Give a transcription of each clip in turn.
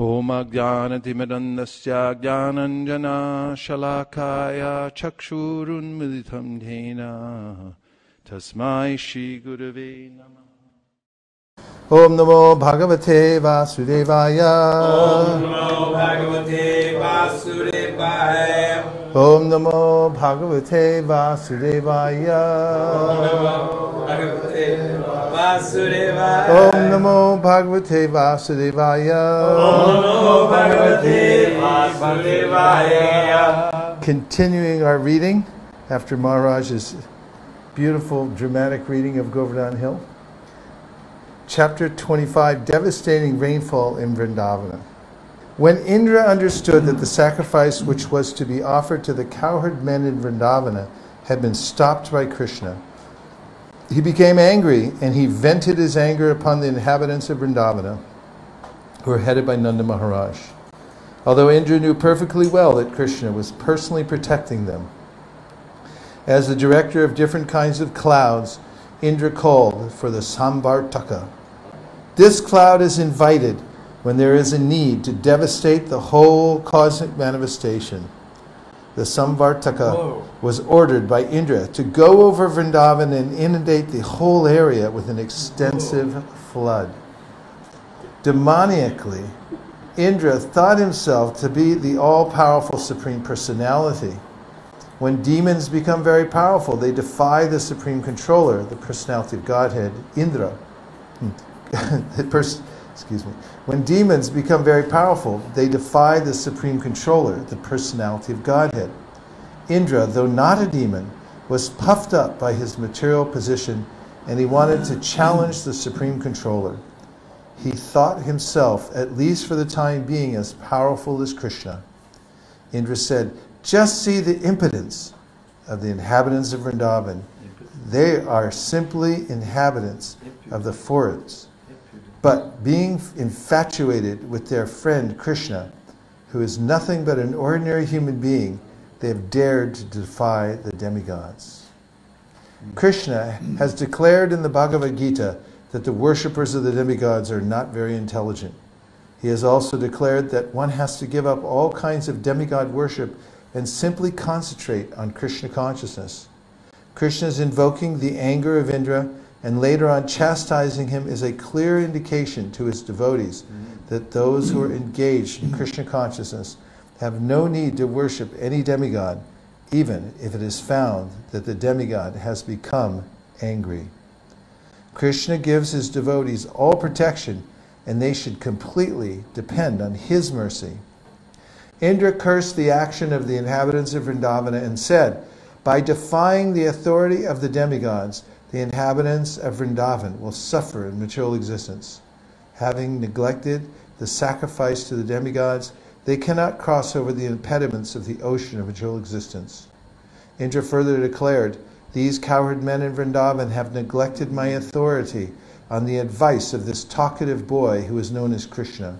ॐ अज्ञानतिमिरन्दस्य ज्ञानञ्जनाशलाकाय चक्षुरुन्मिलितं येन तस्मै श्रीगुरवे नमः। ॐ नमो भगवते वासुदेवाय। नमो भगवते वासुदेवाय। ॐ नमो भगवते वासुदेवाय। भगवते वासुदेवाय ॐ नमो भगवते वासुदेवाय नमो भगवते वासुदेवाय Continuing our reading after Maharaj's beautiful dramatic reading of Govardhan Hill. Chapter 25 Devastating Rainfall in Vrindavana. When Indra understood that the sacrifice which was to be offered to the cowherd men in Vrindavana had been stopped by Krishna, he became angry and he vented his anger upon the inhabitants of Vrindavana, who were headed by Nanda Maharaj. Although Indra knew perfectly well that Krishna was personally protecting them. As the director of different kinds of clouds, Indra called for the Samvartaka. This cloud is invited when there is a need to devastate the whole cosmic manifestation. The Samvartaka Whoa. Was ordered by Indra to go over Vrindavan and inundate the whole area with an extensive flood. Demoniacally, Indra thought himself to be the all powerful Supreme Personality. When demons become very powerful, they defy the Supreme Controller, the personality of Godhead, Indra. Hmm. pers- excuse me. When demons become very powerful, they defy the Supreme Controller, the personality of Godhead. Indra, though not a demon, was puffed up by his material position and he wanted to challenge the Supreme Controller. He thought himself, at least for the time being, as powerful as Krishna. Indra said, Just see the impotence of the inhabitants of Vrindavan. They are simply inhabitants of the forests. But being infatuated with their friend Krishna, who is nothing but an ordinary human being, they have dared to defy the demigods. Krishna has declared in the Bhagavad Gita that the worshippers of the demigods are not very intelligent. He has also declared that one has to give up all kinds of demigod worship and simply concentrate on Krishna consciousness. Krishna is invoking the anger of Indra and later on chastising him is a clear indication to his devotees that those who are engaged in Krishna consciousness have no need to worship any demigod, even if it is found that the demigod has become angry. Krishna gives his devotees all protection, and they should completely depend on his mercy. Indra cursed the action of the inhabitants of Vrindavana and said, By defying the authority of the demigods, the inhabitants of Vrindavan will suffer in material existence. Having neglected the sacrifice to the demigods, they cannot cross over the impediments of the ocean of material existence. Indra further declared, These cowherd men in Vrindavan have neglected my authority on the advice of this talkative boy who is known as Krishna.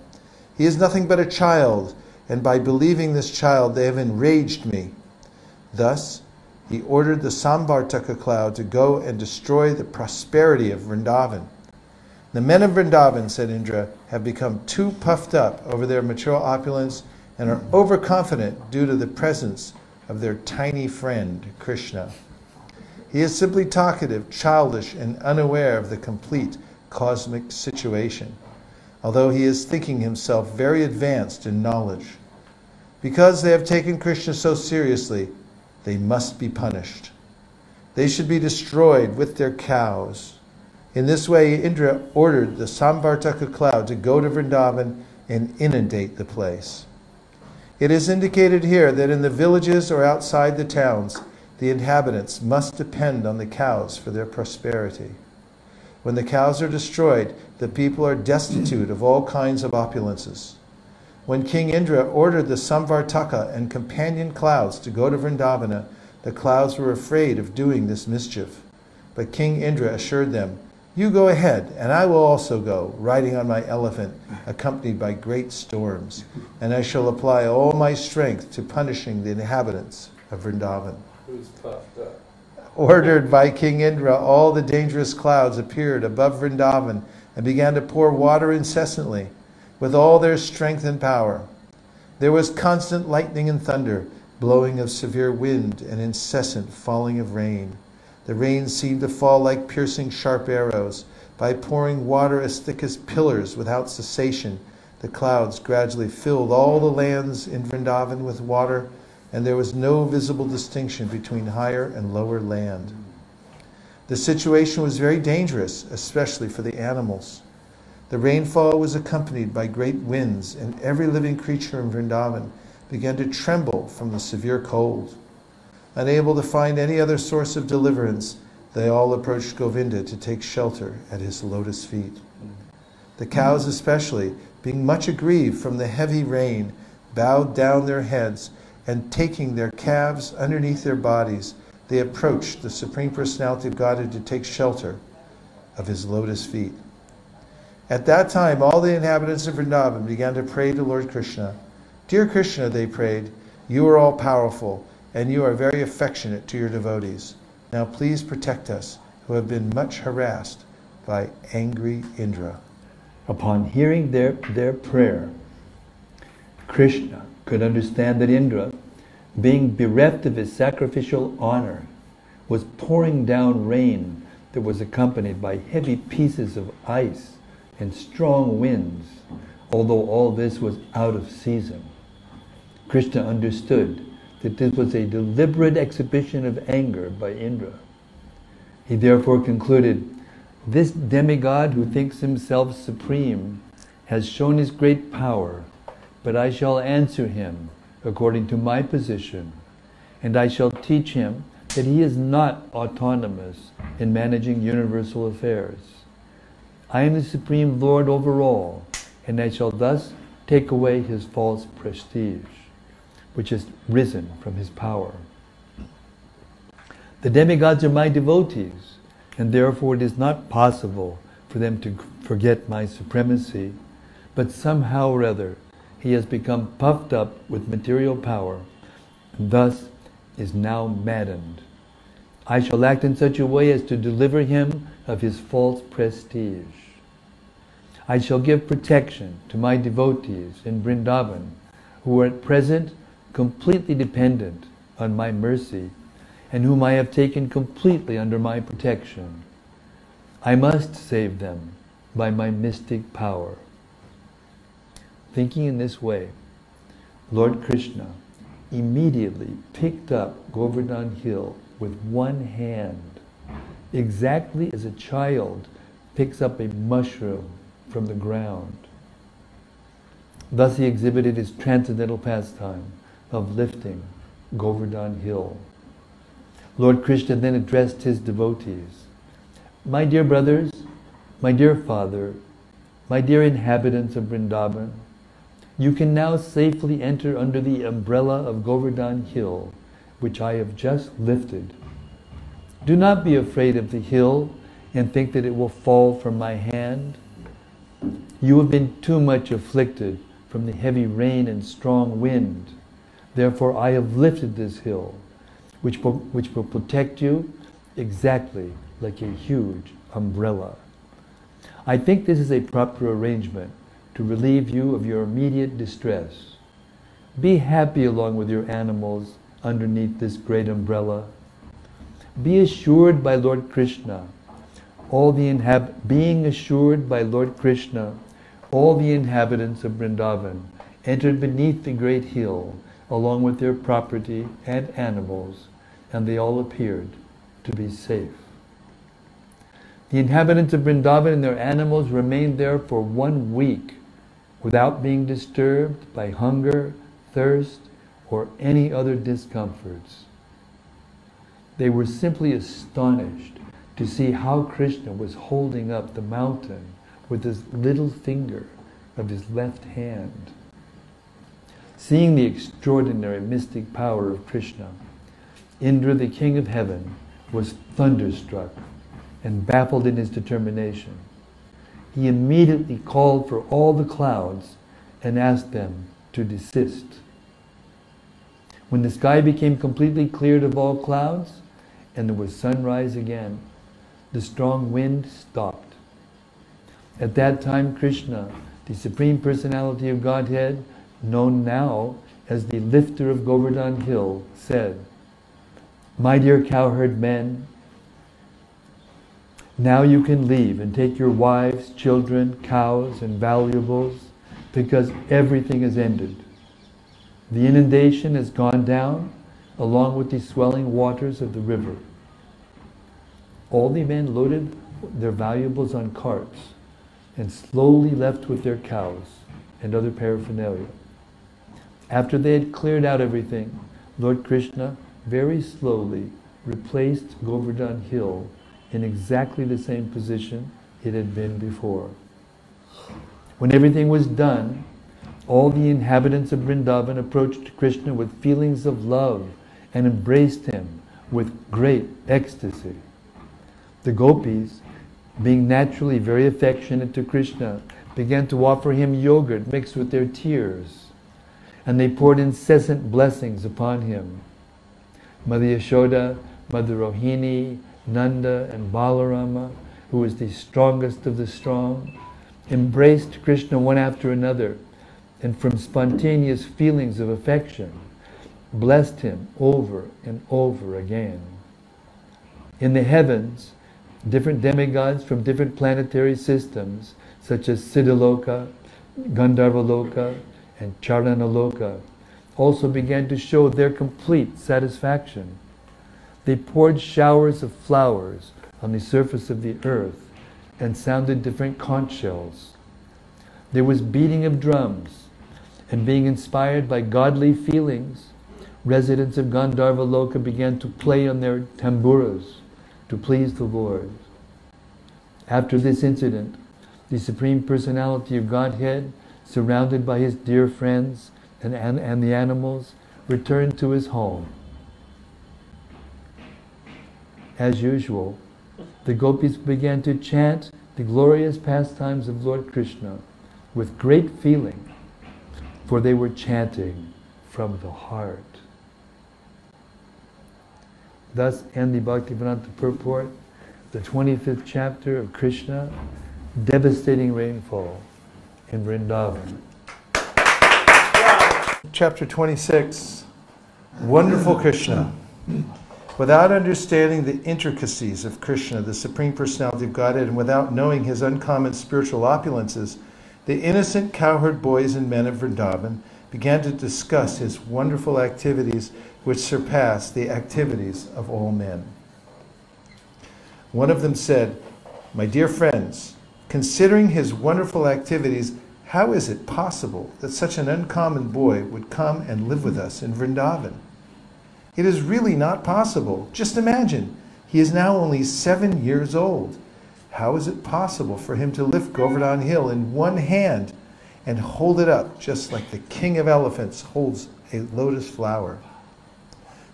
He is nothing but a child, and by believing this child, they have enraged me. Thus, he ordered the Samvartaka cloud to go and destroy the prosperity of Vrindavan. The men of Vrindavan, said Indra, have become too puffed up over their material opulence and are overconfident due to the presence of their tiny friend, Krishna. He is simply talkative, childish, and unaware of the complete cosmic situation, although he is thinking himself very advanced in knowledge. Because they have taken Krishna so seriously, they must be punished. They should be destroyed with their cows. In this way, Indra ordered the Samvartaka cloud to go to Vrindavan and inundate the place. It is indicated here that in the villages or outside the towns, the inhabitants must depend on the cows for their prosperity. When the cows are destroyed, the people are destitute of all kinds of opulences. When King Indra ordered the Samvartaka and companion clouds to go to Vrindavana, the clouds were afraid of doing this mischief. But King Indra assured them, You go ahead, and I will also go, riding on my elephant, accompanied by great storms, and I shall apply all my strength to punishing the inhabitants of Vrindavan. Who's puffed up? Ordered by King Indra, all the dangerous clouds appeared above Vrindavan and began to pour water incessantly. with all their strength and power. There was constant lightning and thunder, blowing of severe wind, and incessant falling of rain. The rain seemed to fall like piercing sharp arrows. By pouring water as thick as pillars without cessation, the clouds gradually filled all the lands in Vrindavan with water, and there was no visible distinction between higher and lower land. The situation was very dangerous, especially for the animals. The rainfall was accompanied by great winds, and every living creature in Vrindavan began to tremble from the severe cold. Unable to find any other source of deliverance, they all approached Govinda to take shelter at his lotus feet. The cows, especially, being much aggrieved from the heavy rain, bowed down their heads and taking their calves underneath their bodies, they approached the Supreme Personality of Godhead to take shelter of his lotus feet. At that time, all the inhabitants of Vrindavan began to pray to Lord Krishna. Dear Krishna, they prayed, you are all powerful, and you are very affectionate to your devotees. Now please protect us, who have been much harassed by angry Indra. Upon hearing their, their prayer, Krishna could understand that Indra, being bereft of his sacrificial honor, was pouring down rain that was accompanied by heavy pieces of ice and strong winds, although all this was out of season. Krishna understood that this was a deliberate exhibition of anger by Indra. He therefore concluded, this demigod who thinks himself supreme has shown his great power, but I shall answer him according to my position, and I shall teach him that he is not autonomous in managing universal affairs. I am the Supreme Lord over all, and I shall thus take away his false prestige, which has risen from his power. The demigods are my devotees, and therefore it is not possible for them to forget my supremacy, but somehow or other he has become puffed up with material power, and thus is now maddened. I shall act in such a way as to deliver him of his false prestige. I shall give protection to my devotees in Vrindavan, who are at present completely dependent on my mercy and whom I have taken completely under my protection. I must save them by my mystic power. Thinking in this way, Lord Krishna immediately picked up Govardhan Hill with one hand, exactly as a child picks up a mushroom from the ground. Thus he exhibited his transcendental pastime of lifting Govardhan Hill. Lord Krishna then addressed his devotees. My dear brothers, my dear father, my dear inhabitants of Vrindavan, you can now safely enter under the umbrella of Govardhan Hill, which I have just lifted. Do not be afraid of the hill and think that it will fall from my hand. You have been too much afflicted from the heavy rain and strong wind. Therefore, I have lifted this hill, which will, which will protect you exactly like a huge umbrella. I think this is a proper arrangement to relieve you of your immediate distress. Be happy along with your animals underneath this great umbrella. Be assured by Lord Krishna, all the inhab- being assured by Lord Krishna, all the inhabitants of Vrindavan entered beneath the great hill along with their property and animals, and they all appeared to be safe. The inhabitants of Vrindavan and their animals remained there for one week without being disturbed by hunger, thirst, or any other discomforts. They were simply astonished to see how Krishna was holding up the mountain with his little finger of his left hand. Seeing the extraordinary mystic power of Krishna, Indra, the king of heaven, was thunderstruck and baffled in his determination. He immediately called for all the clouds and asked them to desist. When the sky became completely cleared of all clouds and there was sunrise again, the strong wind stopped. At that time, Krishna, the Supreme Personality of Godhead, known now as the lifter of Govardhan Hill, said, My dear cowherd men, now you can leave and take your wives, children, cows, and valuables because everything has ended. The inundation has gone down along with the swelling waters of the river. All the men loaded their valuables on carts and slowly left with their cows and other paraphernalia. After they had cleared out everything, Lord Krishna very slowly replaced Govardhan Hill in exactly the same position it had been before. When everything was done, all the inhabitants of Vrindavan approached Krishna with feelings of love and embraced him with great ecstasy. The gopis, being naturally very affectionate to Krishna, began to offer him yogurt mixed with their tears, and they poured incessant blessings upon him. Mother Yashoda, Mother Rohini, Nanda, and Balarama, who was the strongest of the strong, embraced Krishna one after another, and from spontaneous feelings of affection, blessed him over and over again. In the heavens, different demigods from different planetary systems, such as Siddhaloka, Gandharvaloka, and Charanaloka, also began to show their complete satisfaction. They poured showers of flowers on the surface of the earth and sounded different conch shells. There was beating of drums, and being inspired by godly feelings, residents of Gandharva Loka began to play on their tamburas to please the Lord. After this incident, the Supreme Personality of Godhead, surrounded by his dear friends and, and, and the animals, returned to his home. As usual, the gopis began to chant the glorious pastimes of Lord Krishna with great feeling, for they were chanting from the heart. Thus end the Bhaktivedanta purport, the 25th chapter of Krishna, devastating rainfall in Vrindavan. Chapter 26 Wonderful Krishna. Without understanding the intricacies of Krishna, the Supreme Personality of Godhead, and without knowing his uncommon spiritual opulences, the innocent cowherd boys and men of Vrindavan began to discuss his wonderful activities which surpass the activities of all men. One of them said, My dear friends, considering his wonderful activities, how is it possible that such an uncommon boy would come and live with us in Vrindavan? It is really not possible. Just imagine, he is now only seven years old. How is it possible for him to lift Govardhan Hill in one hand and hold it up just like the king of elephants holds a lotus flower?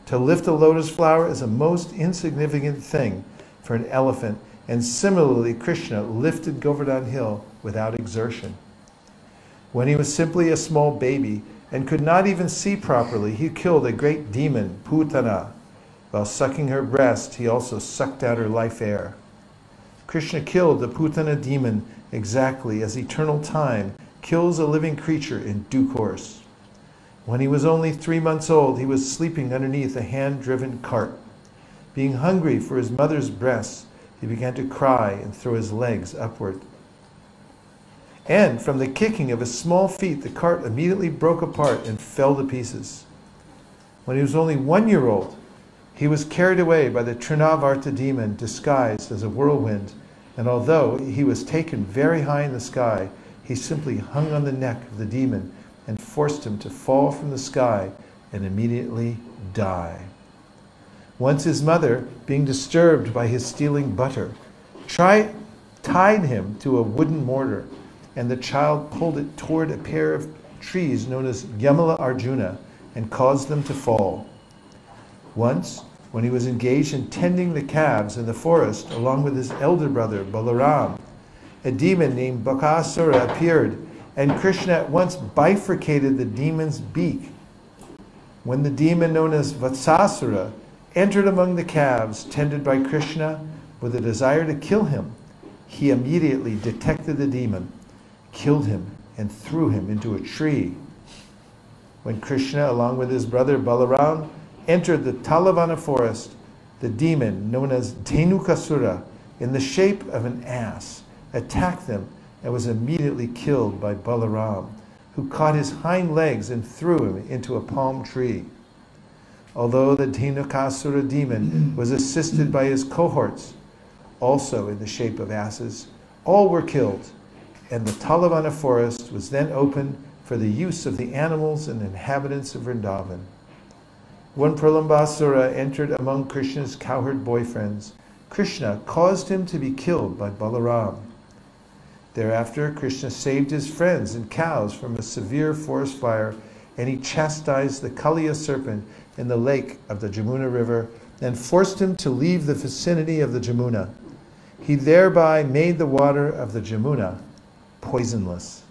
To lift a lotus flower is a most insignificant thing for an elephant, and similarly, Krishna lifted Govardhan Hill without exertion. When he was simply a small baby and could not even see properly, he killed a great demon, Putana. While sucking her breast, he also sucked out her life air. Krishna killed the Putana demon exactly as eternal time kills a living creature in due course. When he was only three months old, he was sleeping underneath a hand driven cart. Being hungry for his mother's breasts, he began to cry and throw his legs upward. And from the kicking of his small feet, the cart immediately broke apart and fell to pieces. When he was only one year old, he was carried away by the Trinavarta demon disguised as a whirlwind, and although he was taken very high in the sky, he simply hung on the neck of the demon and forced him to fall from the sky and immediately die. Once his mother, being disturbed by his stealing butter, tied him to a wooden mortar, and the child pulled it toward a pair of trees known as Yamala Arjuna and caused them to fall. Once, when he was engaged in tending the calves in the forest along with his elder brother Balaram, a demon named Bakasura appeared, and Krishna at once bifurcated the demon's beak. When the demon known as Vatsasura entered among the calves tended by Krishna with a desire to kill him, he immediately detected the demon, killed him, and threw him into a tree. When Krishna, along with his brother Balaram, entered the Talavana forest, the demon known as Dhenukasura, in the shape of an ass, attacked them and was immediately killed by Balaram, who caught his hind legs and threw him into a palm tree. Although the Dhenukasura demon was assisted by his cohorts, also in the shape of asses, all were killed, and the Talavana forest was then opened for the use of the animals and inhabitants of Vrindavan. When Pralambasura entered among Krishna's cowherd boyfriends, Krishna caused him to be killed by Balaram. Thereafter, Krishna saved his friends and cows from a severe forest fire, and he chastised the Kaliya serpent in the lake of the Jamuna River and forced him to leave the vicinity of the Jamuna. He thereby made the water of the Jamuna poisonless.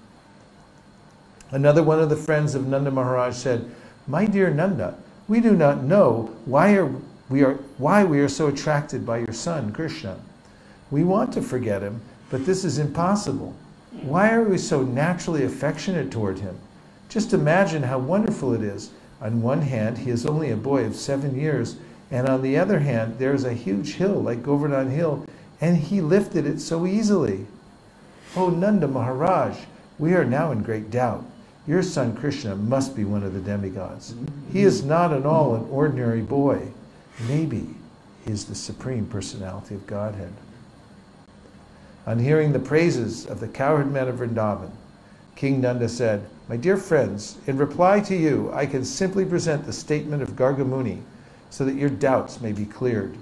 Another one of the friends of Nanda Maharaj said, My dear Nanda, we do not know why, are, we are, why we are so attracted by your son, Krishna. We want to forget him, but this is impossible. Why are we so naturally affectionate toward him? Just imagine how wonderful it is. On one hand, he is only a boy of seven years, and on the other hand, there is a huge hill like Govardhan Hill, and he lifted it so easily. Oh, Nanda Maharaj, we are now in great doubt. Your son Krishna must be one of the demigods. He is not at all an ordinary boy. Maybe he is the Supreme Personality of Godhead. On hearing the praises of the cowherd men of Vrindavan, King Nanda said, My dear friends, in reply to you, I can simply present the statement of Gargamuni so that your doubts may be cleared.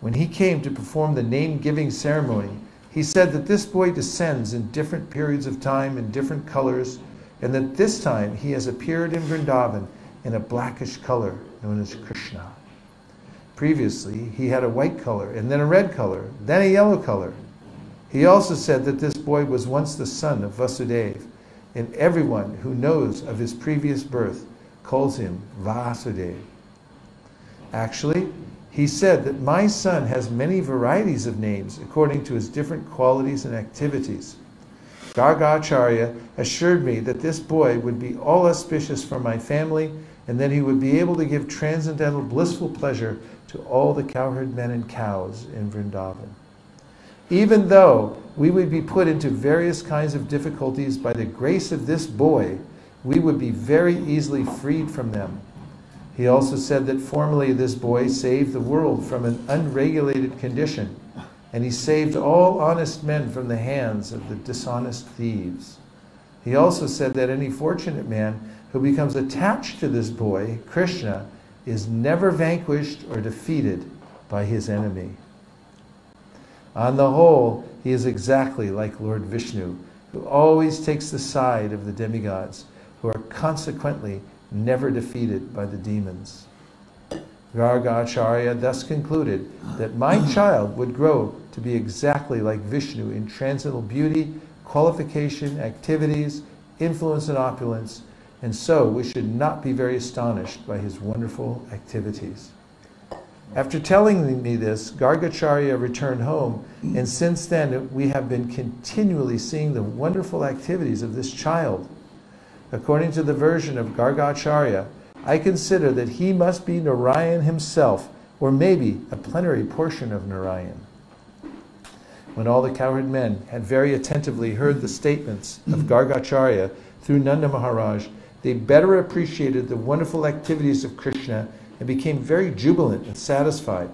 When he came to perform the name giving ceremony, he said that this boy descends in different periods of time in different colors, and that this time he has appeared in Vrindavan in a blackish color known as Krishna. Previously, he had a white color, and then a red color, then a yellow color. He also said that this boy was once the son of Vasudeva, and everyone who knows of his previous birth calls him Vasudeva. Actually, he said that my son has many varieties of names according to his different qualities and activities. Gargacharya assured me that this boy would be all auspicious for my family and that he would be able to give transcendental blissful pleasure to all the cowherd men and cows in Vrindavan. Even though we would be put into various kinds of difficulties by the grace of this boy, we would be very easily freed from them. He also said that formerly this boy saved the world from an unregulated condition, and he saved all honest men from the hands of the dishonest thieves. He also said that any fortunate man who becomes attached to this boy, Krishna, is never vanquished or defeated by his enemy. On the whole, he is exactly like Lord Vishnu, who always takes the side of the demigods, who are consequently never defeated by the demons. Gargacharya thus concluded that my child would grow to be exactly like Vishnu in transcendental beauty, qualification, activities, influence, and opulence, and so we should not be very astonished by his wonderful activities. After telling me this, Gargacharya returned home, and since then we have been continually seeing the wonderful activities of this child. According to the version of Gargacharya, I consider that he must be Narayan himself, or maybe a plenary portion of Narayan. When all the cowherd men had very attentively heard the statements of Gargacharya through Nanda Maharaj, they better appreciated the wonderful activities of Krishna and became very jubilant and satisfied.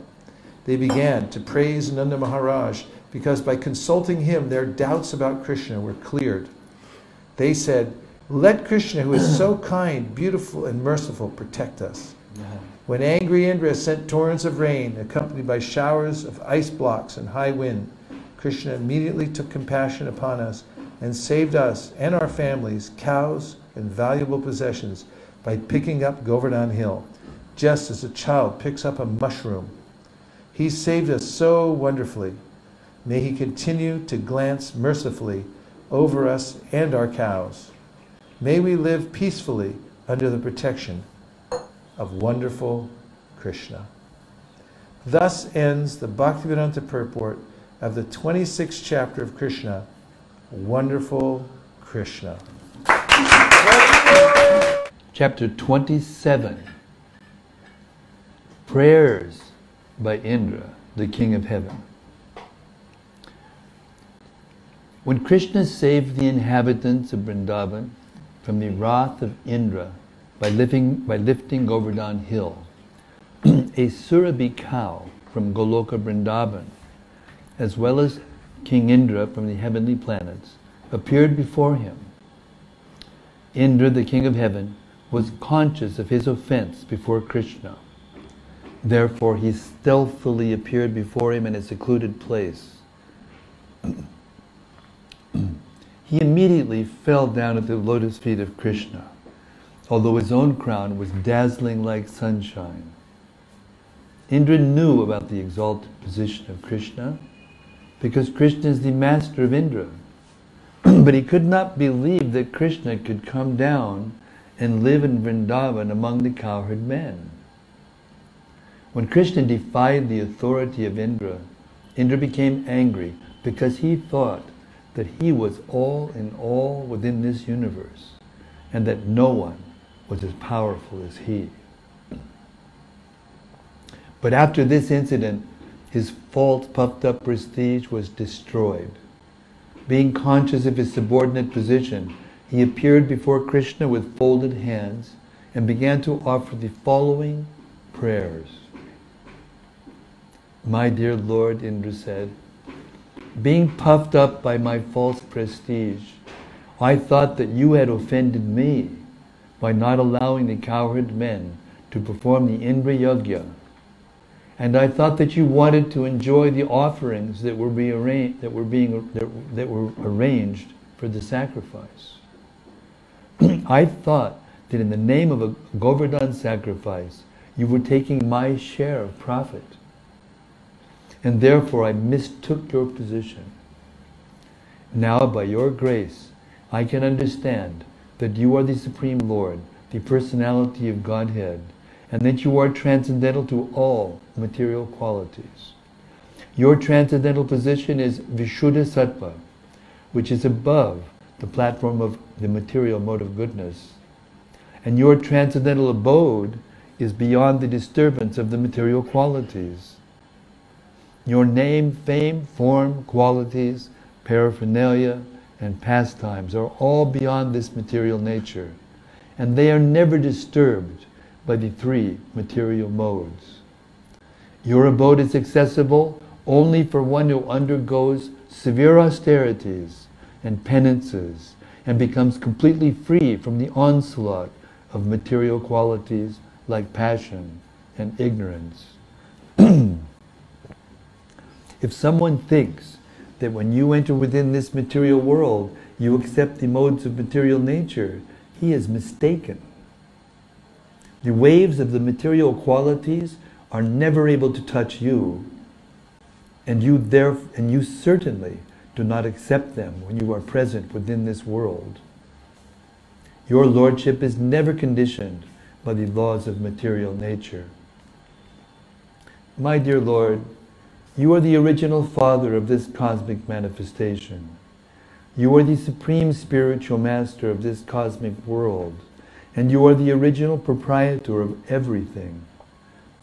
They began to praise Nanda Maharaj because by consulting him, their doubts about Krishna were cleared. They said, Let Krishna, who is so kind, beautiful, and merciful, protect us. When angry Indra sent torrents of rain, accompanied by showers of ice blocks and high wind, Krishna immediately took compassion upon us and saved us and our families, cows, and valuable possessions by picking up Govardhan Hill, just as a child picks up a mushroom. He saved us so wonderfully. May he continue to glance mercifully over us and our cows. May we live peacefully under the protection of wonderful Krishna. Thus ends the Bhaktivedanta purport of the 26th chapter of Krishna, Wonderful Krishna. Chapter 27 Prayers by Indra, the King of Heaven. When Krishna saved the inhabitants of Vrindavan from the wrath of Indra by, lifting, by lifting Govardhan hill, a Surabhi cow from Goloka Vrindavan, as well as King Indra from the heavenly planets, appeared before him. Indra, the king of heaven, was conscious of his offense before Krishna. Therefore, he stealthily appeared before him in a secluded place. he immediately fell down at the lotus feet of Krishna, although his own crown was dazzling like sunshine. Indra knew about the exalted position of Krishna because Krishna is the master of Indra. but he could not believe that Krishna could come down and live in Vrindavan among the cowherd men. When Krishna defied the authority of Indra, Indra became angry because he thought that he was all in all within this universe and that no one was as powerful as he. But after this incident, his false puffed up prestige was destroyed. Being conscious of his subordinate position, he appeared before Krishna with folded hands and began to offer the following prayers. My dear Lord, Indra said, being puffed up by my false prestige, I thought that you had offended me by not allowing the cowherd men to perform the Indra Yajna. and I thought that you wanted to enjoy the offerings that were, be arranged, that were being that, that were arranged for the sacrifice. I thought that in the name of a Govardhan sacrifice, you were taking my share of profit. And therefore I mistook your position. Now, by your grace, I can understand that you are the Supreme Lord, the personality of Godhead, and that you are transcendental to all material qualities. Your transcendental position is Vishuddha Sattva, which is above the platform of the material mode of goodness. And your transcendental abode is beyond the disturbance of the material qualities. Your name, fame, form, qualities, paraphernalia, and pastimes are all beyond this material nature. And they are never disturbed by the three material modes. Your abode is accessible only for one who undergoes severe austerities and penances and becomes completely free from the onslaught of material qualities like passion and ignorance. if someone thinks that when you enter within this material world, you accept the modes of material nature, he is mistaken. The waves of the material qualities are never able to touch you, and you there and you certainly do not accept them when you are present within this world. Your lordship is never conditioned by the laws of material nature. My dear Lord, you are the original father of this cosmic manifestation. You are the supreme spiritual master of this cosmic world and you are the original proprietor of everything.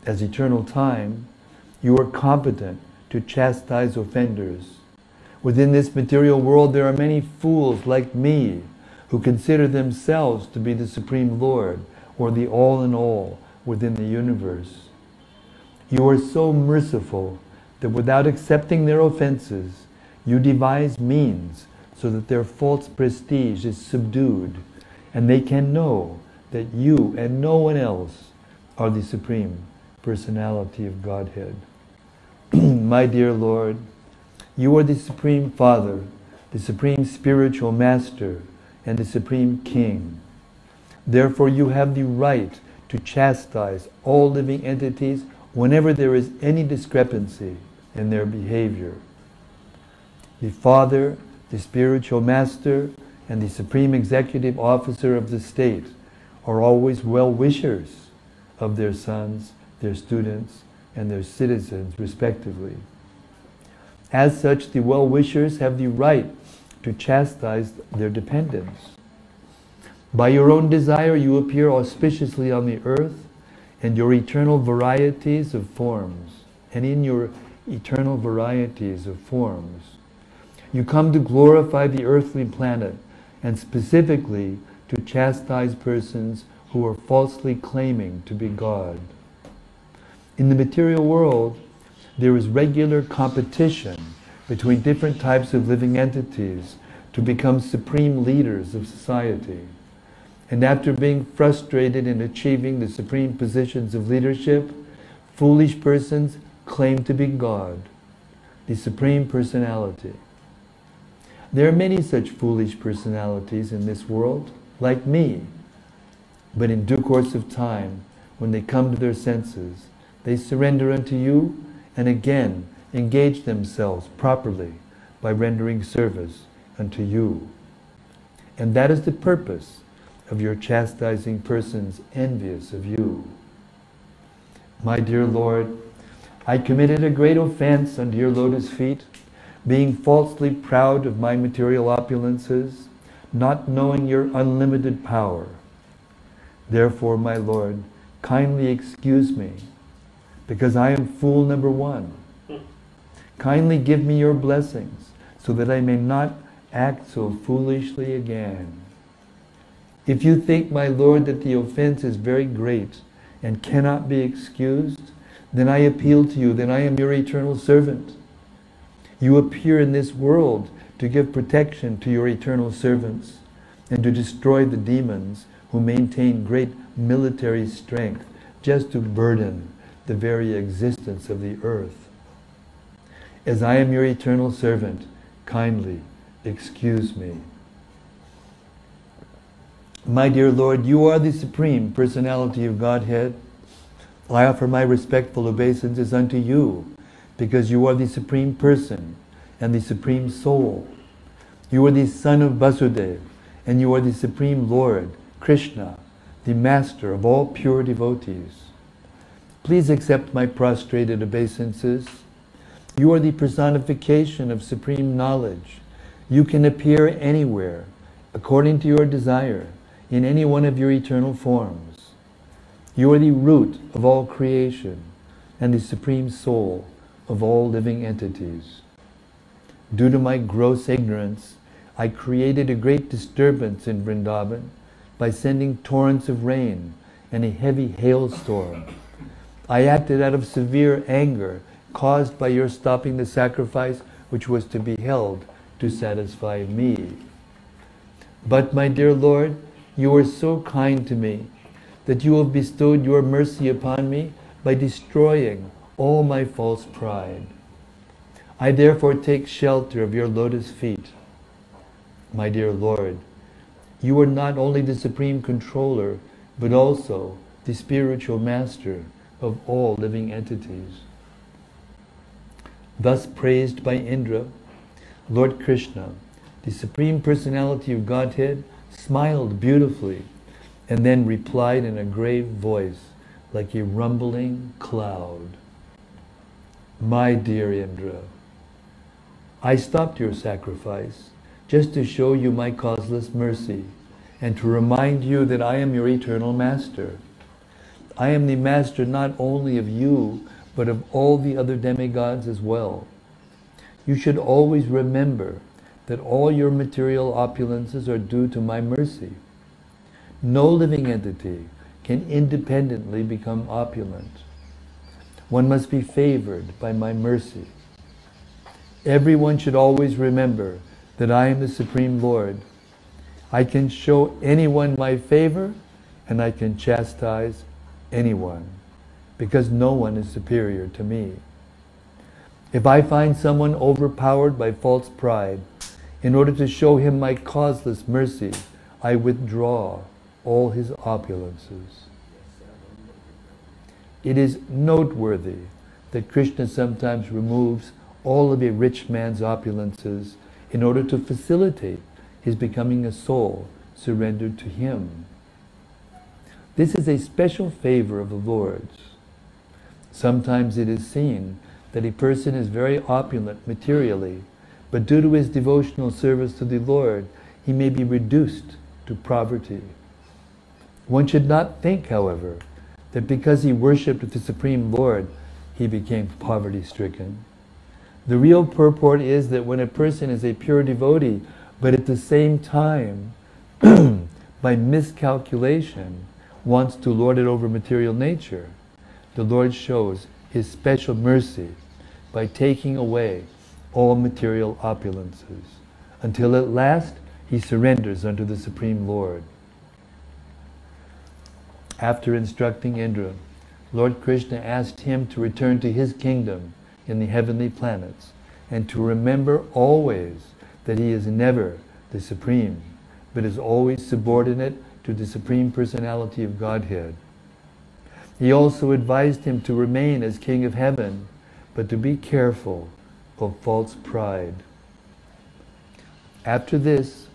As eternal time, you are competent to chastise offenders. Within this material world, there are many fools like me who consider themselves to be the Supreme Lord or the all in all within the universe. You are so merciful that without accepting their offenses, you devise means so that their false prestige is subdued and they can know that you and no one else are the Supreme Personality of Godhead. My dear Lord, you are the Supreme Father, the Supreme Spiritual Master, and the Supreme King. Therefore, you have the right to chastise all living entities whenever there is any discrepancy in their behavior. The Father, the Spiritual Master, and the Supreme Executive Officer of the state are always well wishers of their sons, their students, and their citizens, respectively. As such, the well wishers have the right to chastise their dependents. By your own desire, you appear auspiciously on the earth and your eternal varieties of forms. And in your eternal varieties of forms, you come to glorify the earthly planet and specifically to chastise persons who are falsely claiming to be God. In the material world, there is regular competition between different types of living entities to become supreme leaders of society. And after being frustrated in achieving the supreme positions of leadership, foolish persons claim to be God, the supreme personality. There are many such foolish personalities in this world, like me. But in due course of time, when they come to their senses, they surrender unto you and again engage themselves properly by rendering service unto you. And that is the purpose of your chastising persons envious of you. My dear Lord, I committed a great offense under your lotus feet, being falsely proud of my material opulences, not knowing your unlimited power. Therefore, my Lord, kindly excuse me, because I am fool number one. Kindly give me your blessings, so that I may not act so foolishly again. If you think, my Lord, that the offense is very great and cannot be excused, then I appeal to you, then I am your eternal servant. You appear in this world to give protection to your eternal servants and to destroy the demons who maintain great military strength just to burden the very existence of the earth. As I am your eternal servant, kindly excuse me. My dear Lord, you are the supreme personality of Godhead. I offer my respectful obeisances unto you because you are the supreme person and the supreme soul. You are the son of Vasudeva and you are the supreme Lord, Krishna, the master of all pure devotees. Please accept my prostrated obeisances. You are the personification of supreme knowledge. You can appear anywhere, according to your desire in any one of your eternal forms. You are the root of all creation and the supreme soul of all living entities. Due to my gross ignorance, I created a great disturbance in Vrindavan by sending torrents of rain and a heavy hailstorm. I acted out of severe anger caused by your stopping the sacrifice which was to be held to satisfy me. But my dear Lord, you are so kind to me that you have bestowed your mercy upon me by destroying all my false pride. I therefore take shelter of your lotus feet. My dear Lord, you are not only the supreme controller, but also the spiritual master of all living entities. Thus praised by Indra, Lord Krishna, the supreme personality of Godhead, smiled beautifully, and then replied in a grave voice, like a rumbling cloud. My dear Indra, I stopped your sacrifice just to show you my causeless mercy and to remind you that I am your eternal master. I am the master not only of you, but of all the other demigods as well. You should always remember that all your material opulences are due to my mercy. No living entity can independently become opulent. One must be favored by my mercy. Everyone should always remember that I am the Supreme Lord. I can show anyone my favor and I can chastise anyone because no one is superior to me. If I find someone overpowered by false pride, in order to show him my causeless mercy, I withdraw all his opulences. It is noteworthy that Krishna sometimes removes all of a rich man's opulences in order to facilitate his becoming a soul surrendered to him. This is a special favor of the Lord's. Sometimes it is seen that a person is very opulent materially, but due to his devotional service to the Lord, he may be reduced to poverty. One should not think, however, that because he worshipped the Supreme Lord, he became poverty stricken. The real purport is that when a person is a pure devotee, but at the same time, by miscalculation, wants to lord it over material nature, the Lord shows his special mercy by taking away all material opulences, until at last he surrenders unto the Supreme Lord. After instructing Indra, Lord Krishna asked him to return to his kingdom in the heavenly planets and to remember always that he is never the supreme, but is always subordinate to the Supreme Personality of Godhead. He also advised him to remain as King of Heaven, but to be careful of false pride. After this,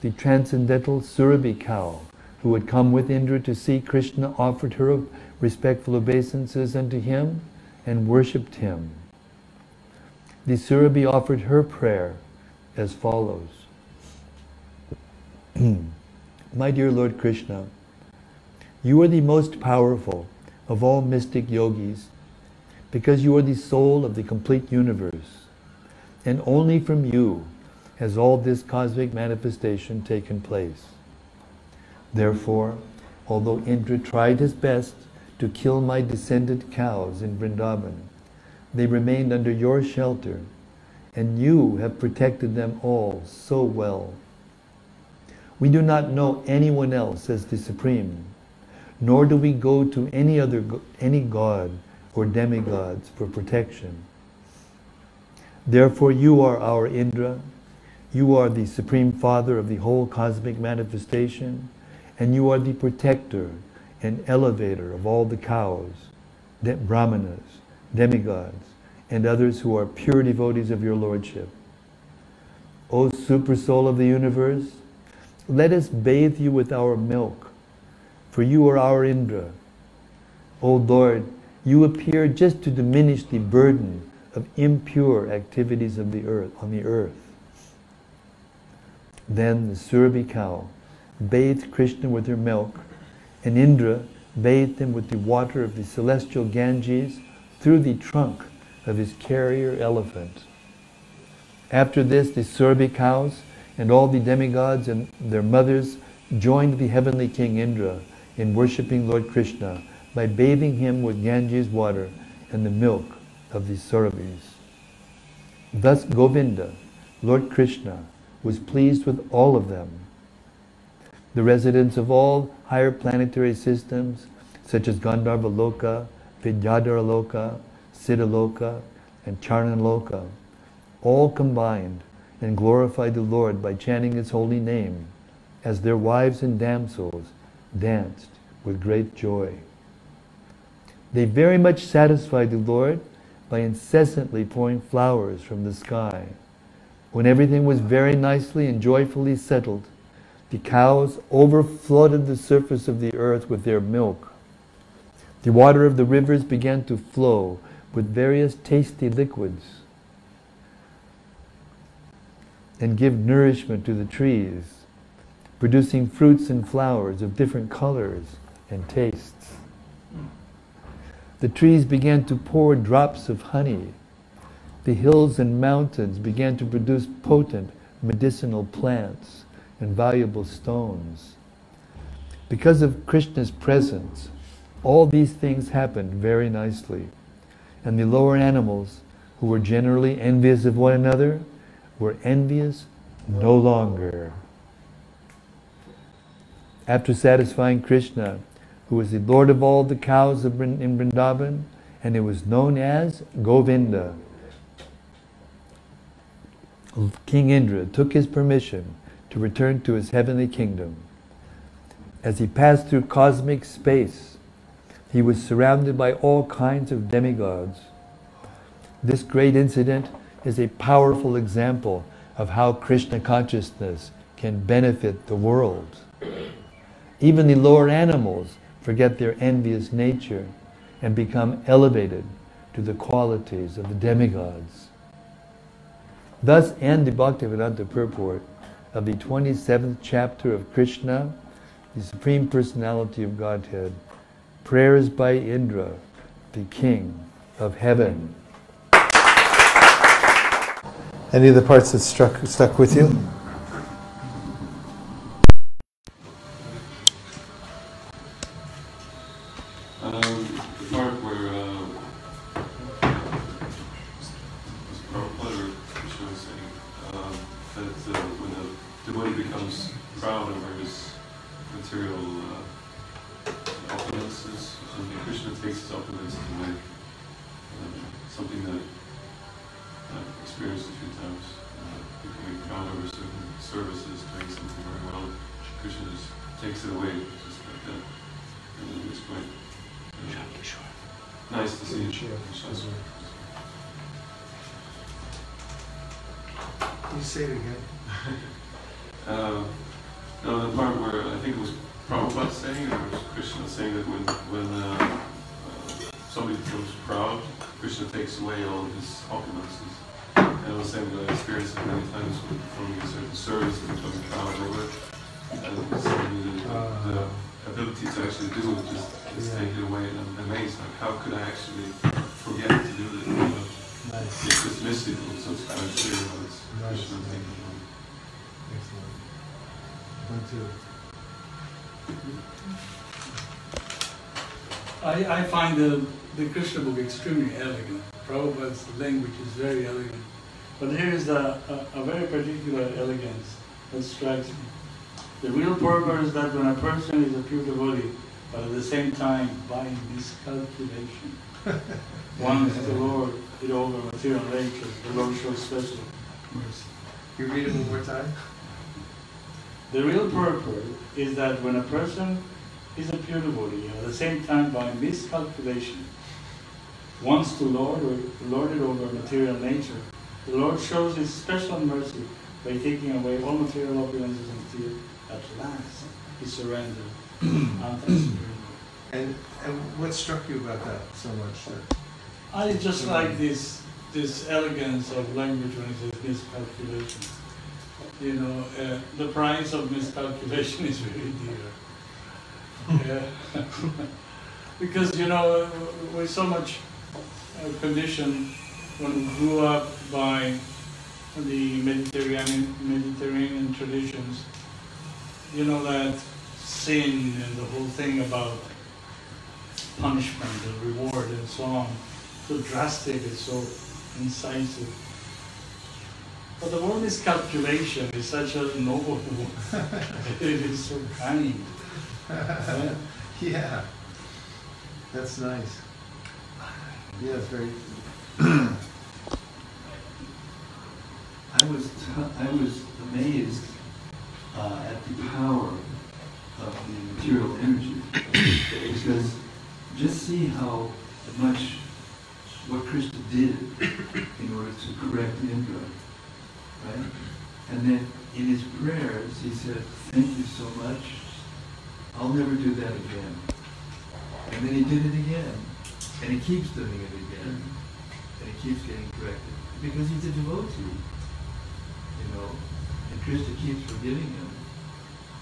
the transcendental Surabhi cow, who had come with Indra to see Krishna, offered her respectful obeisances unto him and worshipped him. The Surabhi offered her prayer as follows. My dear Lord Krishna, you are the most powerful of all mystic yogis because you are the soul of the complete universe. And only from you has all this cosmic manifestation taken place. Therefore, although Indra tried his best to kill my descendant cows in Vrindavan, they remained under your shelter, and you have protected them all so well. We do not know anyone else as the Supreme, nor do we go to any other any god or demigods for protection. Therefore, you are our Indra, you are the Supreme Father of the whole cosmic manifestation, and you are the protector and elevator of all the cows, the brahmanas, demigods, and others who are pure devotees of your Lordship. O Super Soul of the universe, let us bathe you with our milk, for you are our Indra. O Lord, you appear just to diminish the burden of impure activities of the earth on the earth. Then the Surabhi cow bathed Krishna with her milk, and Indra bathed him with the water of the celestial Ganges through the trunk of his carrier elephant. After this, the Surabhi cows and all the demigods and their mothers joined the heavenly king Indra in worshipping Lord Krishna by bathing him with Ganges water and the milk of the Surabhis. Thus Govinda, Lord Krishna, was pleased with all of them. The residents of all higher planetary systems, such as Gandharva Loka, Vidyadhara Loka, Siddhaloka, and Charnaloka, all combined and glorified the Lord by chanting His holy name, as their wives and damsels danced with great joy. They very much satisfied the Lord by incessantly pouring flowers from the sky. When everything was very nicely and joyfully settled, the cows overflooded the surface of the earth with their milk. The water of the rivers began to flow with various tasty liquids and give nourishment to the trees, producing fruits and flowers of different colors and tastes. The trees began to pour drops of honey. The hills and mountains began to produce potent medicinal plants and valuable stones. Because of Krishna's presence, all these things happened very nicely. And the lower animals, who were generally envious of one another, were envious no longer. After satisfying Krishna, who was the lord of all the cows in Vrindavan, and it was known as Govinda, King Indra took his permission to return to his heavenly kingdom. As he passed through cosmic space, he was surrounded by all kinds of demigods. This great incident is a powerful example of how Krishna consciousness can benefit the world. Even the lower animals forget their envious nature and become elevated to the qualities of the demigods. Thus end the Bhaktivedanta purport of the 27th chapter of Krishna, the Supreme Personality of Godhead. Prayers by Indra, the King of Heaven. Any of the parts that struck stuck with you? Material nature, the Lord shows His special mercy by taking away all material opulences until at last He surrendered. And, and what struck you about that so much? That, I just like this this elegance of language when it says miscalculation. You know, uh, the price of miscalculation is very dear. Because you know, we're so much uh, conditioned when we grew up by the Mediterranean Mediterranean traditions. You know that sin and the whole thing about punishment and reward and so on so drastic, it's so incisive. But the word miscalculation is such a noble word. it is so kind. right? yeah. That's nice. Yeah, it's very. I was, I was amazed uh, at the power of the material energy. because just see how much what Krishna did in order to correct Indra, right? And then in his prayers, he said, thank you so much. I'll never do that again. And then he did it again. And he keeps doing it again. And he keeps getting corrected. Because he's a devotee know, and Krishna keeps forgiving him.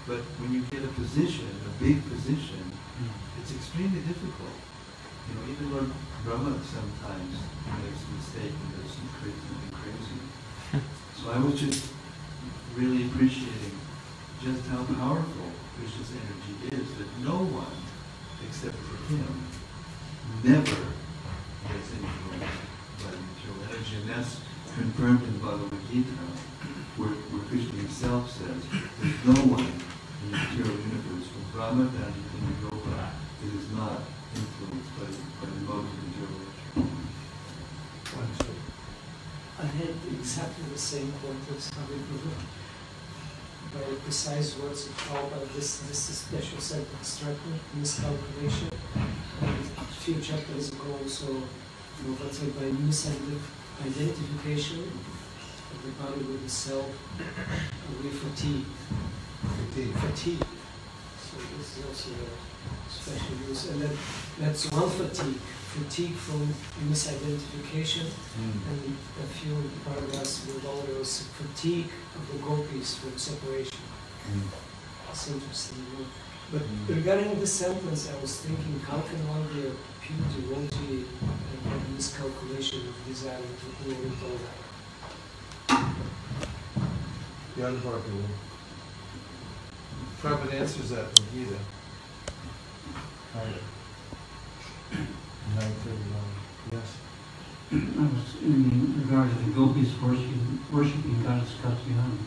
But when you get a position, a big position, hmm. it's extremely difficult. You know, even Lord Brahma sometimes makes a mistake and does some crazy, something crazy. so I was just really appreciating just how powerful Krishna's energy is, that no one except for him never gets influenced by material energy. And that's confirmed in the Bhagavad Gita, where, Krishna himself says, there's no one in the material universe, from Brahma down to Indra that is not influenced by, by the modes of material. I had exactly the same quote as Hari. Very precise words of Prabhupada. This, this special sentence struck me, miscalculation. And a few chapters ago also, Prabhupada said by misidentification of the body with the self, we fatigue. Fatigue. Fatigue. So this is also a special use. And that, that's one fatigue fatigue from misidentification, mm. and a few paragraphs with all those fatigue of the gopis from separation. Mm. It's interesting. you know. But mm. regarding this sentence, I was thinking, how can one be a pure devotee and have miscalculation of desire to glory all that? The other part will. Prabhupada answers that in Gita. Nine thirty-one, yes. I was in regard to the gopis worshiping, worshiping goddess Katyayani.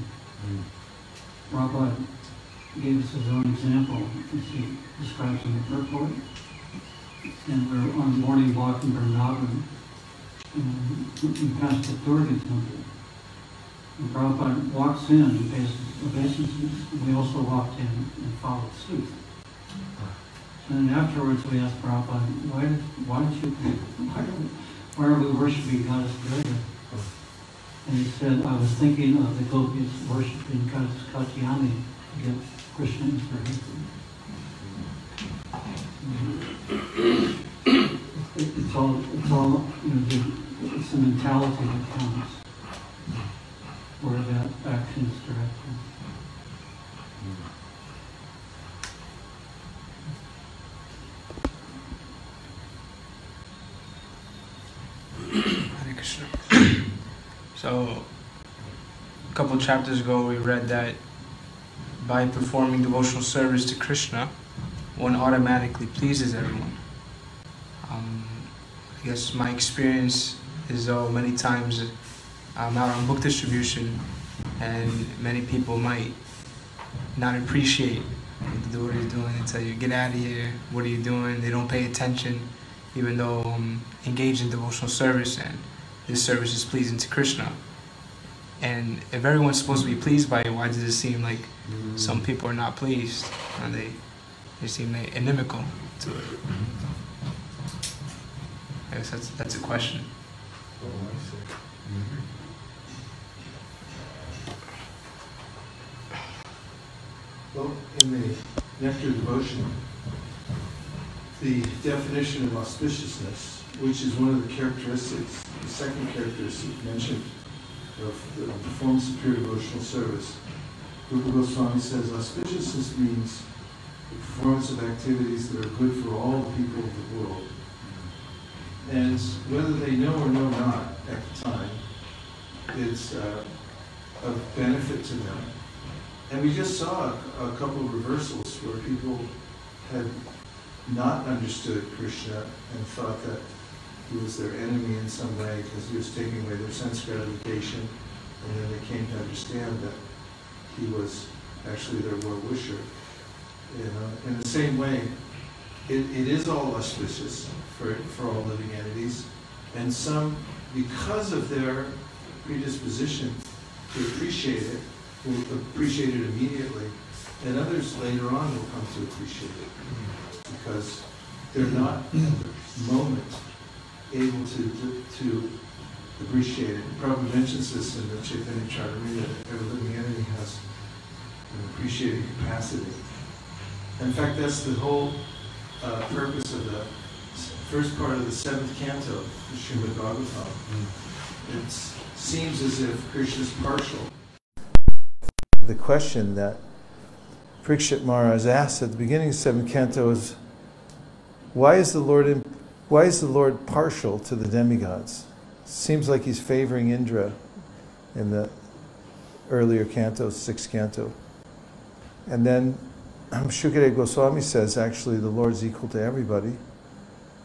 Prabhupada hmm. uh, gave us his own example, as he describes in the purport. And we're on the morning walk in Vrindavan, and we passed the Durga temple. And Prabhupada walks in and pays obeisances, and we also walked in and followed suit. And then afterwards, we asked Prabhupada, why, did, why did you, why, do, why are we worshiping Goddess Durga? And he said, I was thinking of the gopis worshiping Goddess Katyayani to get. It's all, it's all, you know, the, it's the mentality that counts, where that action is directed. So, a couple chapters ago, we read that by performing devotional service to Krishna, one automatically pleases everyone. Um, I guess my experience is though many times I'm out on book distribution, and many people might not appreciate what the devotee is doing. They tell you, "Get out of here! What are you doing?" They don't pay attention even though I'm engaged in devotional service and this service is pleasing to Krishna. And if everyone's supposed to be pleased by it, why does it seem like some mm-hmm. people are not pleased and they, they seem inimical to it? Mm-hmm. I guess that's, that's a question. Oh, Well, in the Nectar Devotion, the definition of auspiciousness, which is one of the characteristics, the second characteristic mentioned of the performance of pure devotional service, Rupa Goswami says auspiciousness means the performance of activities that are good for all the people of the world. And whether they know or know not at the time, it's uh, of benefit to them. And we just saw a, couple of reversals where people had not understood Krishna and thought that he was their enemy in some way because he was taking away their sense gratification. And then they came to understand that he was actually their well-wisher. You know, in the same way, it, it is all auspicious for, for all living entities. And some, because of their predisposition to appreciate it, will appreciate it immediately. And others later on will come to appreciate it because they're not at the moment able to, to, to appreciate it. Probably mentions this in the Chaitanya Charitamrita that every living entity has an appreciating capacity. In fact, that's the whole uh, purpose of the first part of the seventh canto of Srimad Bhagavatam. It seems as if Krishna is partial. The question that Parikshit Maharaj asked at the beginning of seventh canto is, why is the Lord in, why is the Lord partial to the demigods? Seems like he's favoring Indra in the earlier canto, sixth canto. And then Shukadeva Goswami says actually the Lord's equal to everybody.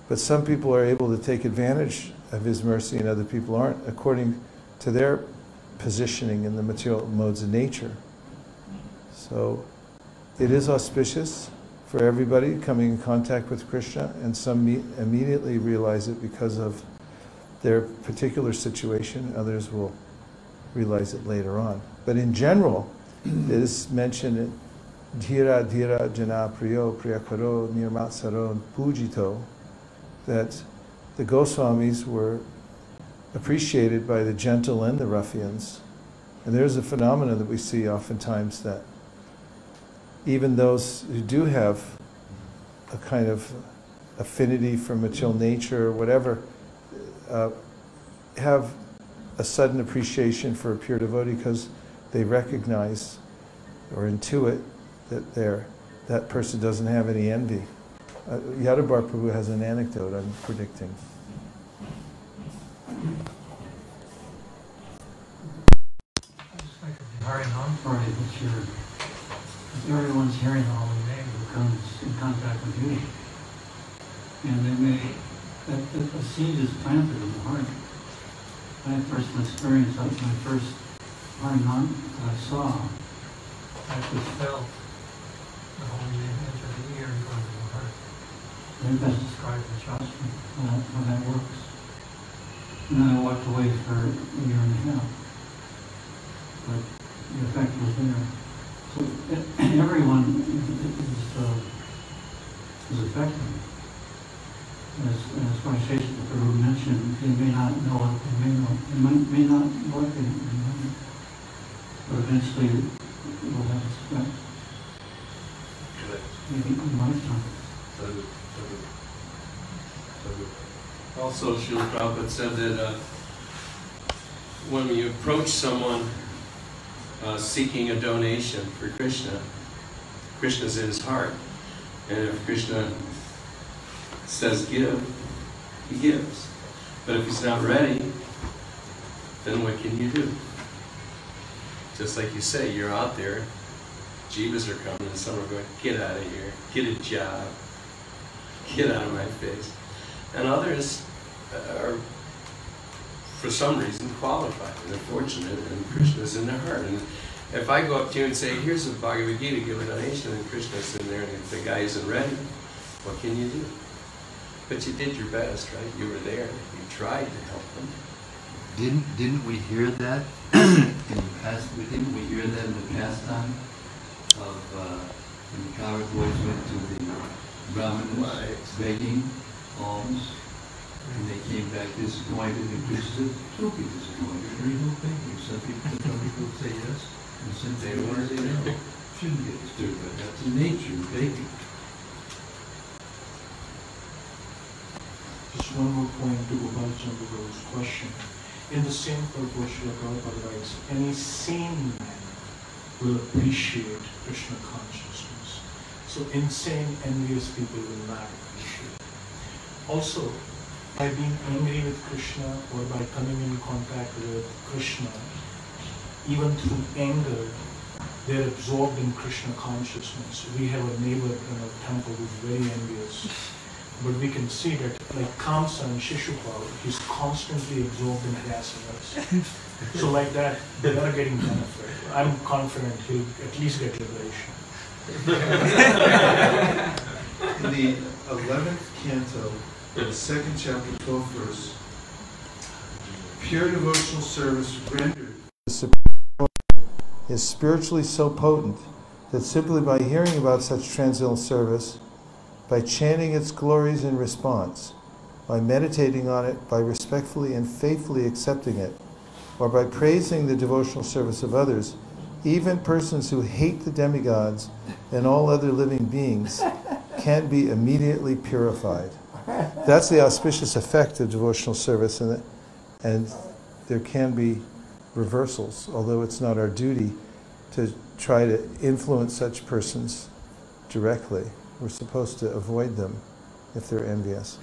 But some people are able to take advantage of his mercy and other people aren't, according to their positioning in the material modes of nature. So it is auspicious for everybody coming in contact with Krishna, and some me- immediately realize it because of their particular situation. Others will realize it later on. But in general, it is mentioned Dhira Dhira Jana Priyo Priyakaro Nirmatsaro Pujito that the Goswamis were appreciated by the gentle and the ruffians. And there's a phenomenon that we see oftentimes that even those who do have a kind of affinity for material nature or whatever, uh, have a sudden appreciation for a pure devotee because they recognize or intuit that they're, that person doesn't have any envy. Uh, Prabhu has an anecdote I'm predicting. Like the Harinam party this year. Because everyone's hearing all the name who comes in contact with you. And they may, that, that a seed is planted in the heart. My personal experience of my first Harinam that I saw. I just felt the holy name enter the ear and go into the heart. Think that's described in Shastra, how that, how that works. And then I walked away for a year and a half but the effect was there. Everyone is, uh, is affected. As, as Vaisheshika Guru mentioned, they may not know it, they may know, they might, may not know it, they. But eventually it will have its effect. Maybe in lifetime. Also, Srila Prabhupada said that uh, when we approach someone uh, seeking a donation for Krishna, Krishna's in his heart. And if Krishna says give, he gives. But if he's not ready, then what can you do? Just like you say, you're out there, jivas are coming, and some are going, get out of here, get a job, get out of my face. And others are, for some reason, qualified and they're fortunate, and Krishna's in their heart. And if I go up to you and say, here's a Bhagavad Gita, give a donation, and Krishna's in there, and if the guy isn't ready, what can you do? But you did your best, right? You were there. You tried to help them. Didn't, didn't we hear that in the past, didn't we hear that in the past time of, uh, when the cowherd boys went to the Brahmanas Right. begging alms, and they came back disappointed, and Krishna said, don't be disappointed, there is no begging. Some people, some people say yes, and some They people weren't say no. Shouldn't get disturbed by that, it's the nature of begging. Just one more point to Gopal Chandra Guru's question. In the same purpose, Srila Prabhupada writes, any sane man will appreciate Krishna consciousness. So insane, envious people will not appreciate. Also, by being angry with Krishna or by coming in contact with Krishna, even through anger, they're absorbed in Krishna consciousness. We have a neighbor in our temple who's very envious. But we can see that, like Kamsa and Shishupal, he's constantly absorbed in harassing us. so, like that, they are not getting benefit. I'm confident he'll at least get liberation. In the 11th canto, the second chapter, 12th verse, pure devotional service rendered is spiritually so potent that simply by hearing about such transcendental service, by chanting its glories in response, by meditating on it, by respectfully and faithfully accepting it, or by praising the devotional service of others, even persons who hate the demigods and all other living beings can be immediately purified. That's the auspicious effect of devotional service, and, and there can be reversals, although it's not our duty to try to influence such persons directly. We're supposed to avoid them if they're envious.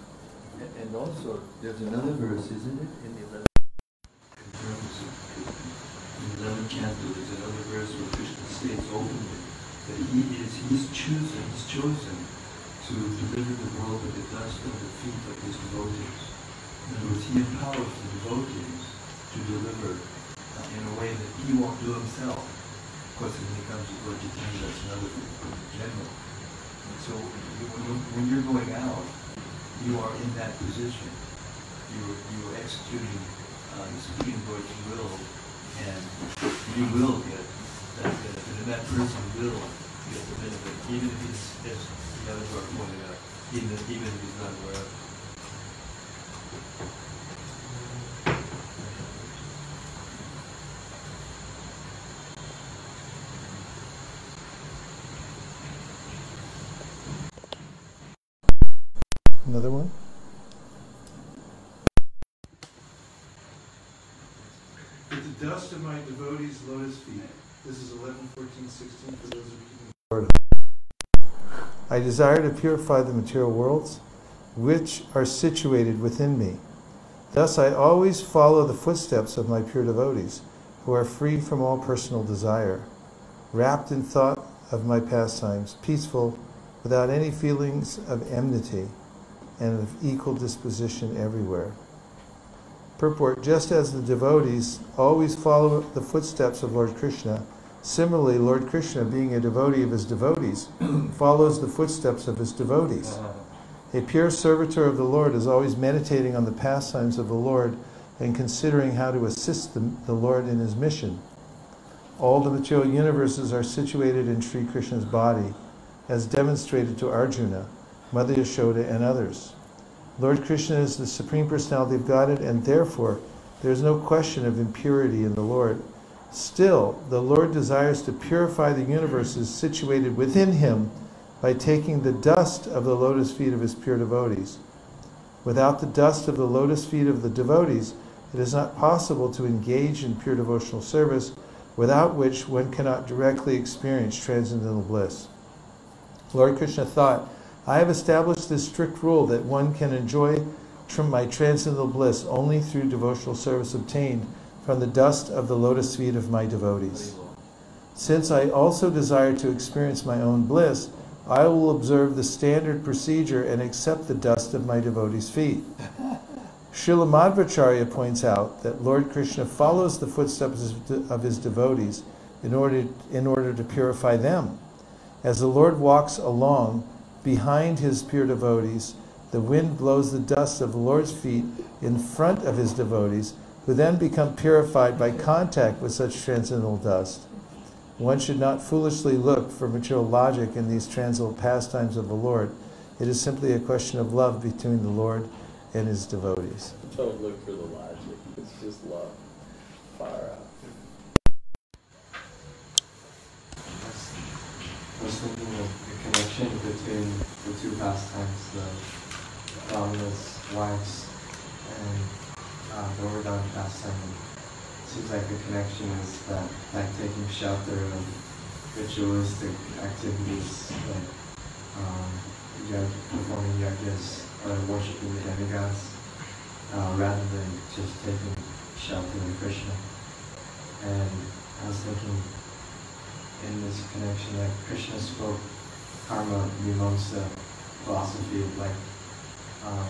And- also, there's another verse, isn't it, in the eleventh? In the eleventh canto, there's another verse where Krishna states openly that he is, he's chosen, he's chosen to deliver the world with the dust of the feet of his devotees. In other words, he empowers the devotees to deliver uh, in a way that he won't do himself. Of course, when it comes to Chaitanya, that's another thing, but in general. And so, when you- when you're going out, you are in that position. You are, you are executing uh, the Supreme Lord's will, and you will get that benefit, and that person will get the benefit, even if he's, out, even, if- not of. Another one? With the dust of my devotees' lotus feet. This is 11, 14, 16 for those who keep I desire to purify the material worlds which are situated within me. Thus I always follow the footsteps of my pure devotees, who are free from all personal desire, wrapped in thought of my pastimes, peaceful, without any feelings of enmity, and of equal disposition everywhere. Purport Just as the devotees always follow the footsteps of Lord Krishna, similarly, Lord Krishna, being a devotee of his devotees, follows the footsteps of his devotees. A pure servitor of the Lord is always meditating on the pastimes of the Lord and considering how to assist the, the Lord in his mission. All the material universes are situated in Sri Krishna's body, as demonstrated to Arjuna, Mother Yashoda, and others. Lord Krishna is the Supreme Personality of Godhead, and therefore there is no question of impurity in the Lord. Still, the Lord desires to purify the universes situated within him by taking the dust of the lotus feet of his pure devotees. Without the dust of the lotus feet of the devotees, it is not possible to engage in pure devotional service, without which one cannot directly experience transcendental bliss. Lord Krishna thought, I have established this strict rule that one can enjoy my transcendental bliss only through devotional service obtained from the dust of the lotus feet of my devotees. Since I also desire to experience my own bliss, I will observe the standard procedure and accept the dust of my devotees' feet. Srila Madhvacharya points out that Lord Krishna follows the footsteps of his devotees in order, in order to purify them. As the Lord walks along, behind his pure devotees. The wind blows the dust of the Lord's feet in front of his devotees, who then become purified by contact with such transcendental dust. One should not foolishly look for material logic in these transcendental pastimes of the Lord. It is simply a question of love between the Lord and his devotees. Don't look for the logic. It's just love. Far out. I was thinking of the connection between the two pastimes, the um, Brahma's wives and uh, the Govardhan pastime. It seems like the connection is that like taking shelter of ritualistic activities like um, yag- performing yajnas or worshiping the demigods uh, rather than just taking shelter in Krishna. And I was thinking in this connection that Krishna spoke karma mimamsa philosophy of like um,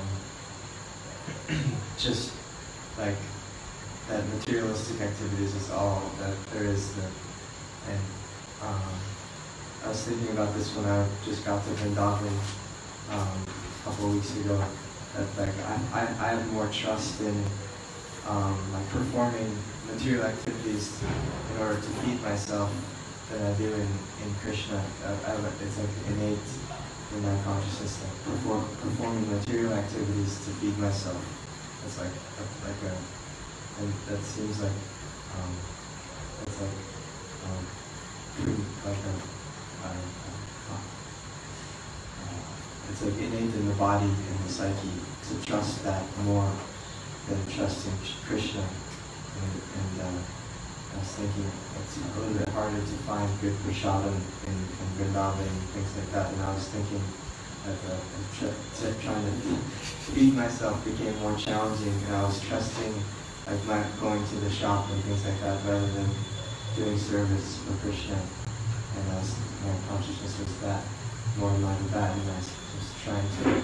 just like that materialistic activities is all that there is. And um, I was thinking about this when I just got to Vrindavan um, a couple of weeks ago. That like I, I, I have more trust in um, like performing material activities in order to feed myself than I do in, in Krishna. I, I, it's like innate in my consciousness that perform, performing material activities to feed myself. It's like a, like a, and that seems like um, it's like um, like a, uh, uh, it's like innate in the body and the psyche to trust that more than trusting Krishna and, and uh, I was thinking it's a little bit harder to find good prasadam in, in Vrindavan and things like that. And I was thinking uh, tr- t- trying to feed myself became more challenging, and I was trusting like not going to the shop and things like that rather than doing service for Krishna. And I was, my consciousness was that more in line with that, and I was just trying to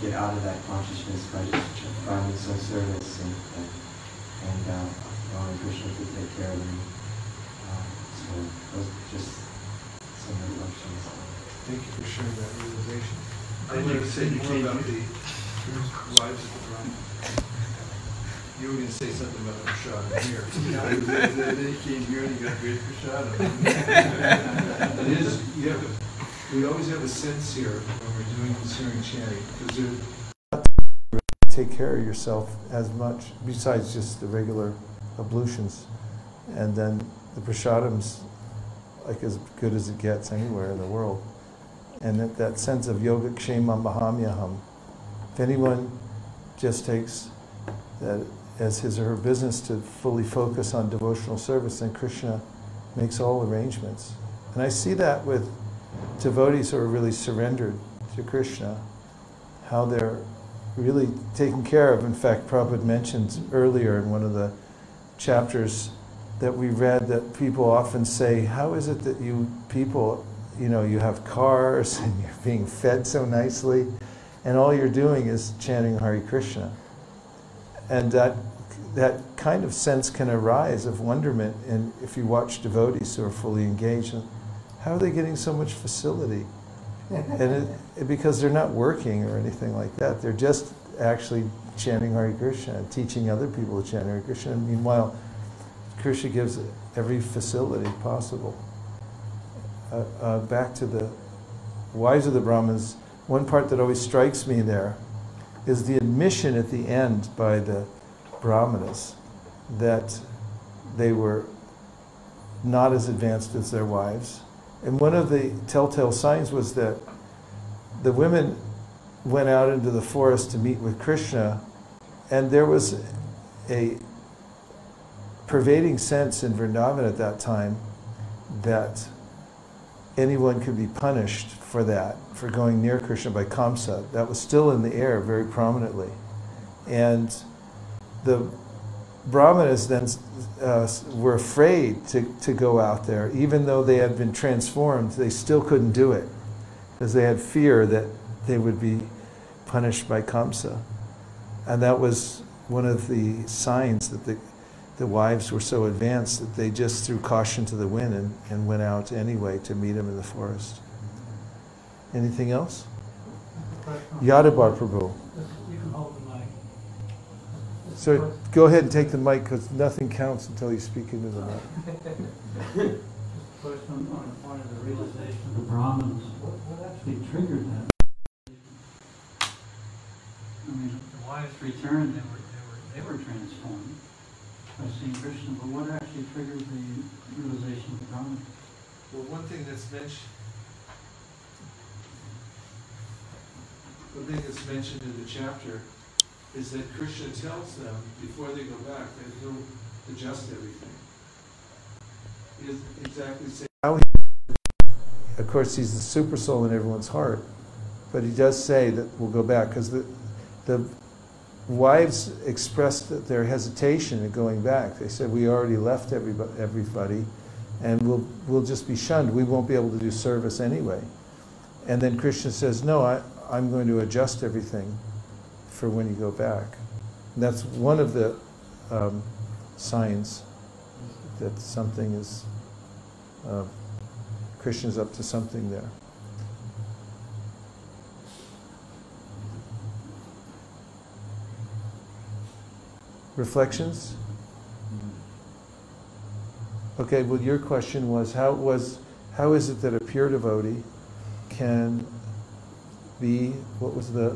get out of that consciousness by just finding some service and and, and uh, allowing Krishna to take care of me. Um, so are just some reflections. Thank you for sharing that realization. I And wanted to say said you more about the wives of the Brahmin. You were going to say something about Prashad here. They came here and you got great prashadam. It is, you have, a- we always have a sense here when we're doing concerning chanting, because there, take care of yourself as much, besides just the regular ablutions. And then the prasadam's like as good as it gets anywhere in the world. And that, that sense of yoga kshemam bahamyaham, If anyone just takes that as his or her business to fully focus on devotional service, then Krishna makes all arrangements. And I see that with devotees who are really surrendered to Krishna, how they're really taken care of. In fact, Prabhupada mentioned earlier in one of the chapters that we read that people often say, How is it that you people, you know, you have cars and you're being fed so nicely, and all you're doing is chanting Hare Krishna? And that, that kind of sense can arise of wonderment and if you watch devotees who are fully engaged. How are they getting so much facility? and it, it, because they're not working or anything like that. They're just actually chanting Hare Krishna and teaching other people to chant Hare Krishna. And meanwhile, Krishna gives every facility possible. Uh, uh, back to the wives of the Brahmins, one part that always strikes me there is the admission at the end by the Brahmanas that they were not as advanced as their wives. And one of the telltale signs was that the women went out into the forest to meet with Krishna, and there was a pervading sense in Vrindavan at that time that anyone could be punished for that, for going near Krishna by Kamsa. That was still in the air very prominently. And the Brahmanas then uh, were afraid to, to go out there. Even though they had been transformed, they still couldn't do it because they had fear that they would be punished by Kamsa. And that was one of the signs that the, the wives were so advanced that they just threw caution to the wind and, and went out anyway to meet him in the forest. Anything else? Yadubara Prabhu. So go ahead and take the mic because nothing counts until you speak into the mic. Question on the point of the realization of the Brahmins, what, actually triggered that? I mean, the wives returned, they were, they were, they were transformed by seeing Krishna, but what actually triggered the realization of the Brahmins? Well, one thing that's mentioned, the thing that's mentioned in the chapter is that Krishna tells them before they go back that he'll adjust everything. He doesn't exactly say how of course, he's the super soul in everyone's heart, but he does say that we'll go back because the, the wives expressed their hesitation in going back. They said, We already left everybody, everybody and we'll, we'll just be shunned. We won't be able to do service anyway. And then Krishna says, No, I, I'm going to adjust everything for when you go back. And that's one of the um, signs that something is, uh, Krishna's up to something there. Reflections? Okay, well, your question was how was how is it that a pure devotee can be what was the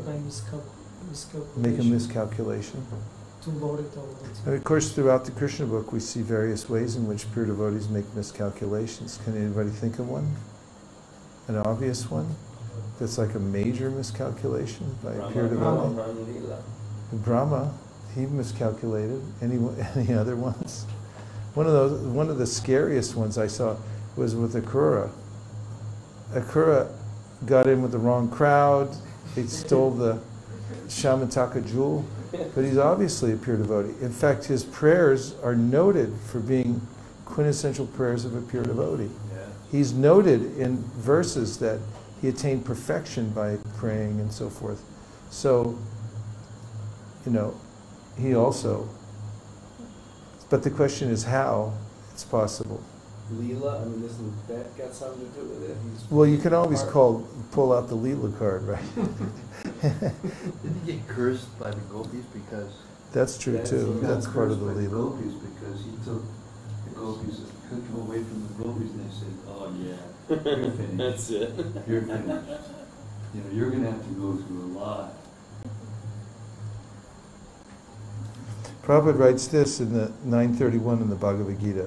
make a miscalculation. miscalculation? To load it all And of course, throughout the Krishna book, we see various ways in which pure devotees make miscalculations. Can anybody think of one? An obvious one? That's like a major miscalculation by a pure devotee? Brahma, he miscalculated. Any, any other ones? One of those, one of the scariest ones I saw was with Akrura. Akrura got in with the wrong crowd. He stole the Syamantaka jewel, but he's obviously a pure devotee. In fact, his prayers are noted for being quintessential prayers of a pure devotee. He's noted in verses that he attained perfection by praying and so forth. So, you know, he also. But the question is how it's possible. Leela, I mean, isn't that got something to do with it? He's Well, you can always part- call pull out the Leela card, right? Didn't he get cursed by the gopis because? That's true Yes, too. he That's part of the cursed by Leela. gopis because he took the gopis, took them away from the gopis and they said, oh yeah, you're finished. That's it. You're finished. You know, you're gonna have to go through a lot. Prabhupada writes this in the 931 in the Bhagavad Gita.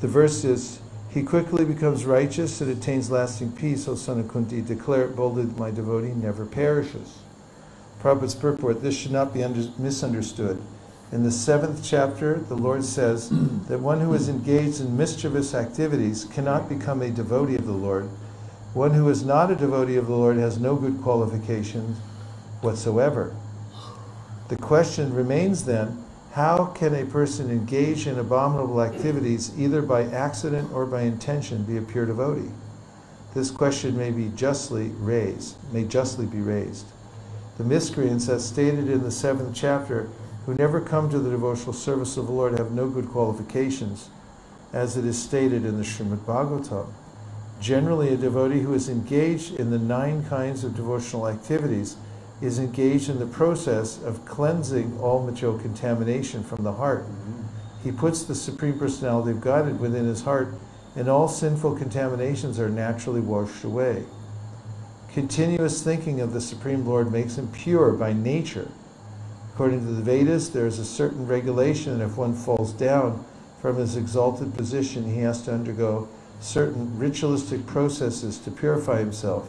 The verse is, He quickly becomes righteous and attains lasting peace, O son of Kunti. Declare it boldly that my devotee never perishes. Prabhupada's purport, this should not be under, misunderstood. In the seventh chapter, the Lord says that one who is engaged in mischievous activities cannot become a devotee of the Lord. One who is not a devotee of the Lord has no good qualifications whatsoever. The question remains then how can a person engage in abominable activities either by accident or by intention be a pure devotee? This question may be justly raised, may justly be raised. The miscreants, as stated in the seventh chapter, who never come to the devotional service of the Lord have no good qualifications, as it is stated in the Srimad Bhagavatam. Generally, a devotee who is engaged in the nine kinds of devotional activities is engaged in the process of cleansing all material contamination from the heart. Mm-hmm. He puts the Supreme Personality of Godhead within his heart, and all sinful contaminations are naturally washed away. Continuous thinking of the Supreme Lord makes him pure by nature. According to the Vedas, there is a certain regulation, and if one falls down from his exalted position, he has to undergo certain ritualistic processes to purify himself.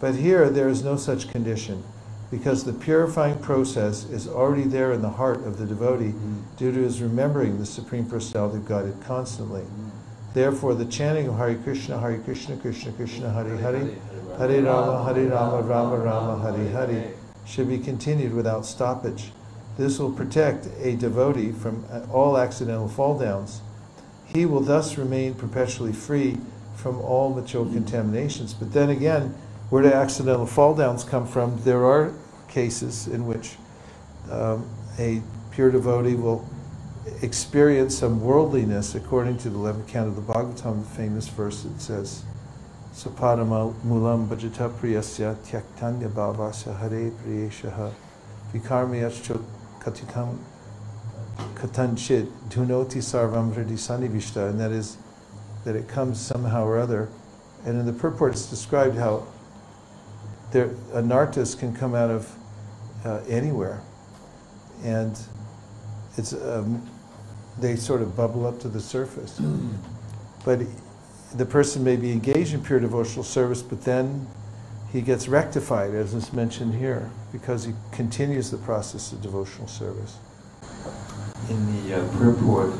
But here, there is no such condition, because the purifying process is already there in the heart of the devotee mm-hmm. due to his remembering the Supreme Personality of Godhead constantly. Mm-hmm. Therefore, the chanting of Hare Krishna, Hare Krishna, Krishna Krishna, Hare Hare, Hare Rama, Hare Rama, Rama Rama, Hare Hare, should be continued without stoppage. This will protect a devotee from uh, all accidental fall downs. He will thus remain perpetually free from all material contaminations. But then again, where do accidental fall downs come from? There are cases in which um, a pure devotee will experience some worldliness according to the 11th count of the Bhagavatam, the famous verse that says, Sapadama mulam bhajata priyasya tyaktanya bhavasya hare priyeshaha vikarmiyachcho katitam katanchit dhunoti sarvam hridi sanivishta, and that is that it comes somehow or other. And in the purport it's described how there, anarthas can come out of uh, anywhere. And it's, um, they sort of bubble up to the surface. but the person may be engaged in pure devotional service, but then he gets rectified, as is mentioned here, because he continues the process of devotional service. In the uh, purport,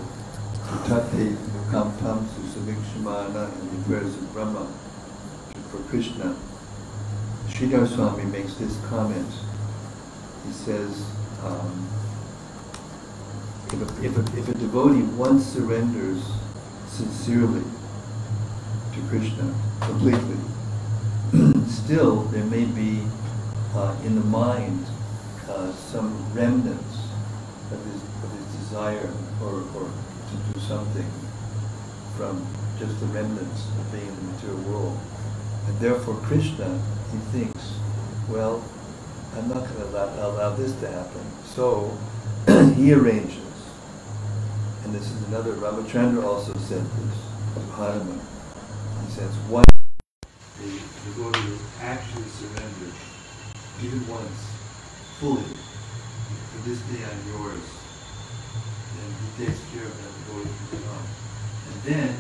Tate Nukam Tam Susavikshamana and the prayers of Brahma for Krishna, Sridhar Swami makes this comment. He says, um, if, a, if, a, if a devotee once surrenders sincerely to Krishna completely, still there may be uh, in the mind uh, some remnants of his, of his desire or, or to do something from just the remnants of being in the material world. And therefore Krishna, he thinks, well, I'm not going to allow, allow this to happen. So he arranges. And this is another, Ramachandra also said this to Hanuman. He says, one, the devotee who actually surrendered, even once, fully, for this day I'm yours, then he takes care of that devotee from on. And then,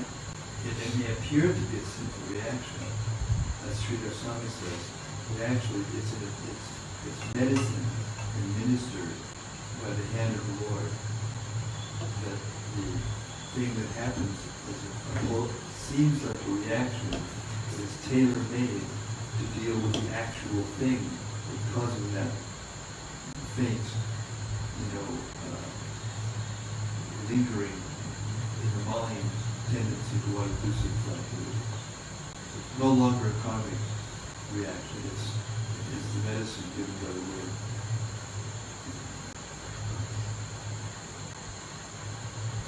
it, it may appear to be a simple reaction, as Sridhar Swami says, but actually it's, a, it's, it's medicine administered by the hand of the Lord. That the thing that happens is a, well, seems like a reaction that is tailor-made to deal with the actual thing that's causing that faint, you know, uh, lingering in the mind tendency to want to do some activity. So it's no longer a karmic reaction, it's, it's the medicine given by the Lord.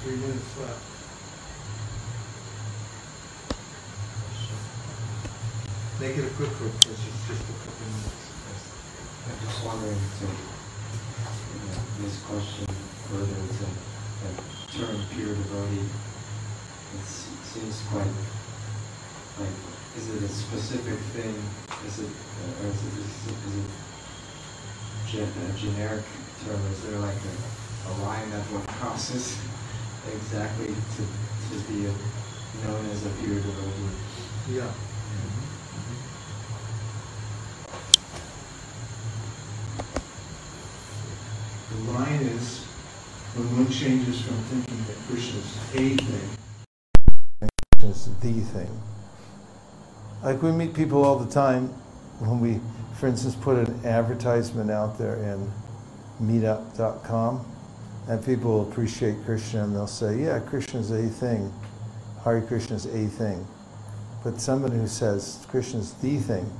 Three minutes left. Make it a quick one, because it's just a couple minutes. I'm just wondering to, uh, you know, this question further to that term pure devotee. It seems quite like, is it a specific thing? Is it, uh, or is it, is it, is it gen- a generic term? Is there like a, a line that one crosses exactly to, to be a, known as a pure devotee? Yeah. the line is when one changes from thinking that Krishna is a thing, Krishna is the thing. Like we meet people all the time when we, for instance, put an advertisement out there in meetup.com and people appreciate Krishna and they'll say, yeah, Krishna's a thing. Hare Krishna's a thing. But somebody who says Krishna's the thing,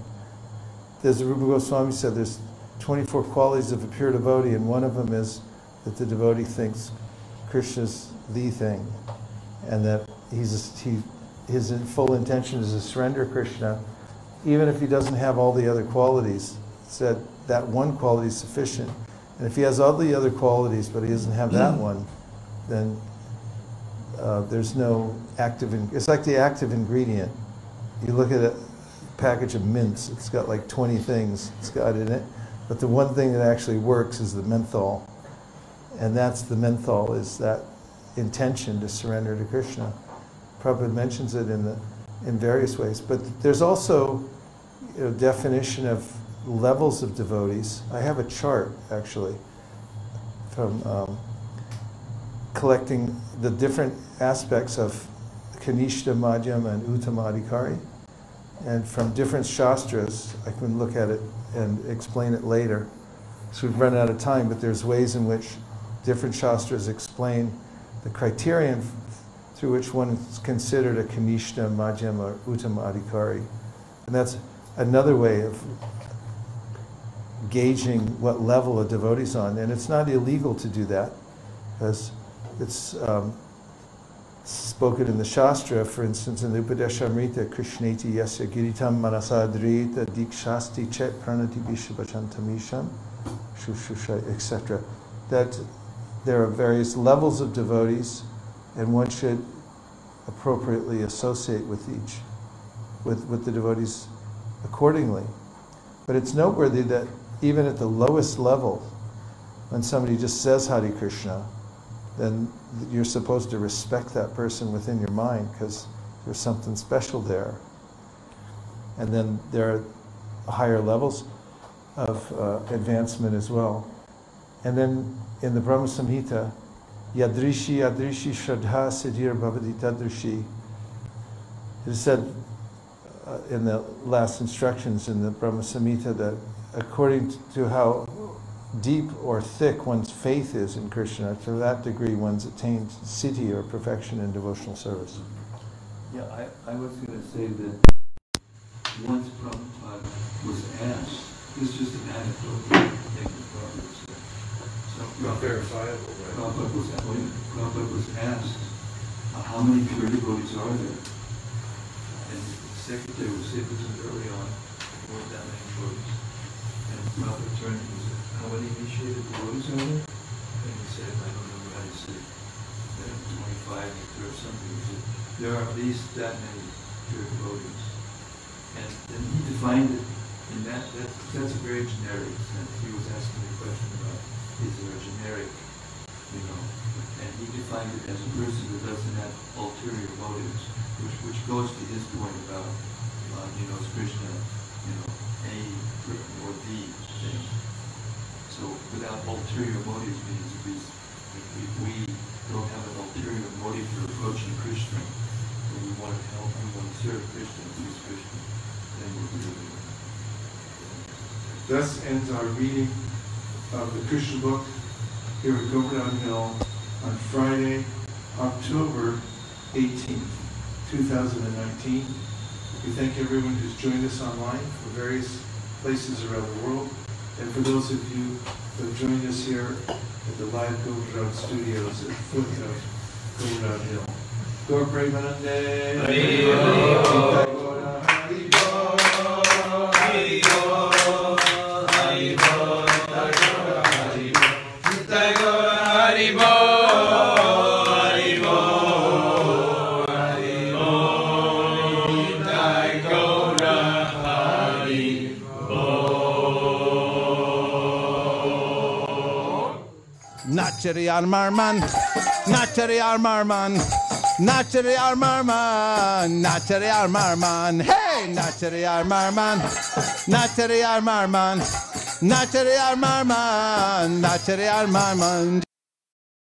there's a Rupa Goswami said there's 24 qualities of a pure devotee, and one of them is that the devotee thinks Krishna's the thing, and that he's he his full intention is to surrender Krishna, even if he doesn't have all the other qualities. Said that one quality is sufficient, and if he has all the other qualities but he doesn't have that one, then uh, there's no active. It's like the active ingredient. You look at a package of mints; it's got like 20 things it's got in it, but the one thing that actually works is the menthol, and that's the menthol is that intention to surrender to Krishna. Prabhupada mentions it in the in various ways, but there's also know, definition of levels of devotees. I have a chart actually from um, collecting the different aspects of Kanishta, Madhyam, and Uttamadhikari. And from different shastras, I can look at it and explain it later. So we've run out of time, but there's ways in which different shastras explain the criterion through which one is considered a Kanishta, Madhyam, or Uttamadhikari. And that's another way of gauging what level a devotee's on. And it's not illegal to do that, because it's um, spoken in the Shastra, for instance, in the Upadeshamrita, Krishneti yasya giritam manasadrita dikshasti chet pranati vishabachantamisham, shushusha, etc. That there are various levels of devotees, and one should appropriately associate with each, with, with the devotees accordingly. But it's noteworthy that even at the lowest level, when somebody just says Hare Krishna, then you're supposed to respect that person within your mind because there's something special there. And then there are higher levels of uh, advancement as well. And then in the Brahma Samhita, Yadrishi Yadrishi Shraddha Siddhir Bhavati Tadrishi, it is said uh, in the last instructions in the Brahma Samhita that according to how deep or thick one's faith is in Krishna, to that degree one's attained siddhi or perfection in devotional service. Yeah, I, I was going to say that once Prabhupada was asked, this is just an anecdote Not verifiable? Prabhupada was, Prabhupada was asked, uh, how many pure devotees are there? And the secretary was this was early on, there weren't that many devotees. And Prabhupada turned and said, how many initiated devotees are there? And he said, I don't know what I said, uh, 25 or something. He said, there are at least that many pure devotees. And then he defined it in that, that's, that's a very generic sense. He was asking the question about, is a generic, you know? And he defined it as a person that doesn't have ulterior motives, which, which goes to his point about, uh, you know, is Krishna, you know, a or the thing. So without ulterior motives means if, we, if we don't have an ulterior motive for approaching Krishna, we want to help, we want to serve Krishna, please Krishna, then it. Thus ends our reading of the Krishna book here at Govardhan Hill on Friday, October 18th, 2019. We thank everyone who's joined us online from various places around the world. And for those of you who have joined us here at the live Govardhan studios at the foot of Hill. Gaur Premanande. Naçeri Armarman Naçeri Armarman Naçeri Armarman Naçeri Armarman Hey Naçeri Armarman Naçeri Armarman Naçeri Armarman Naçeri Armarman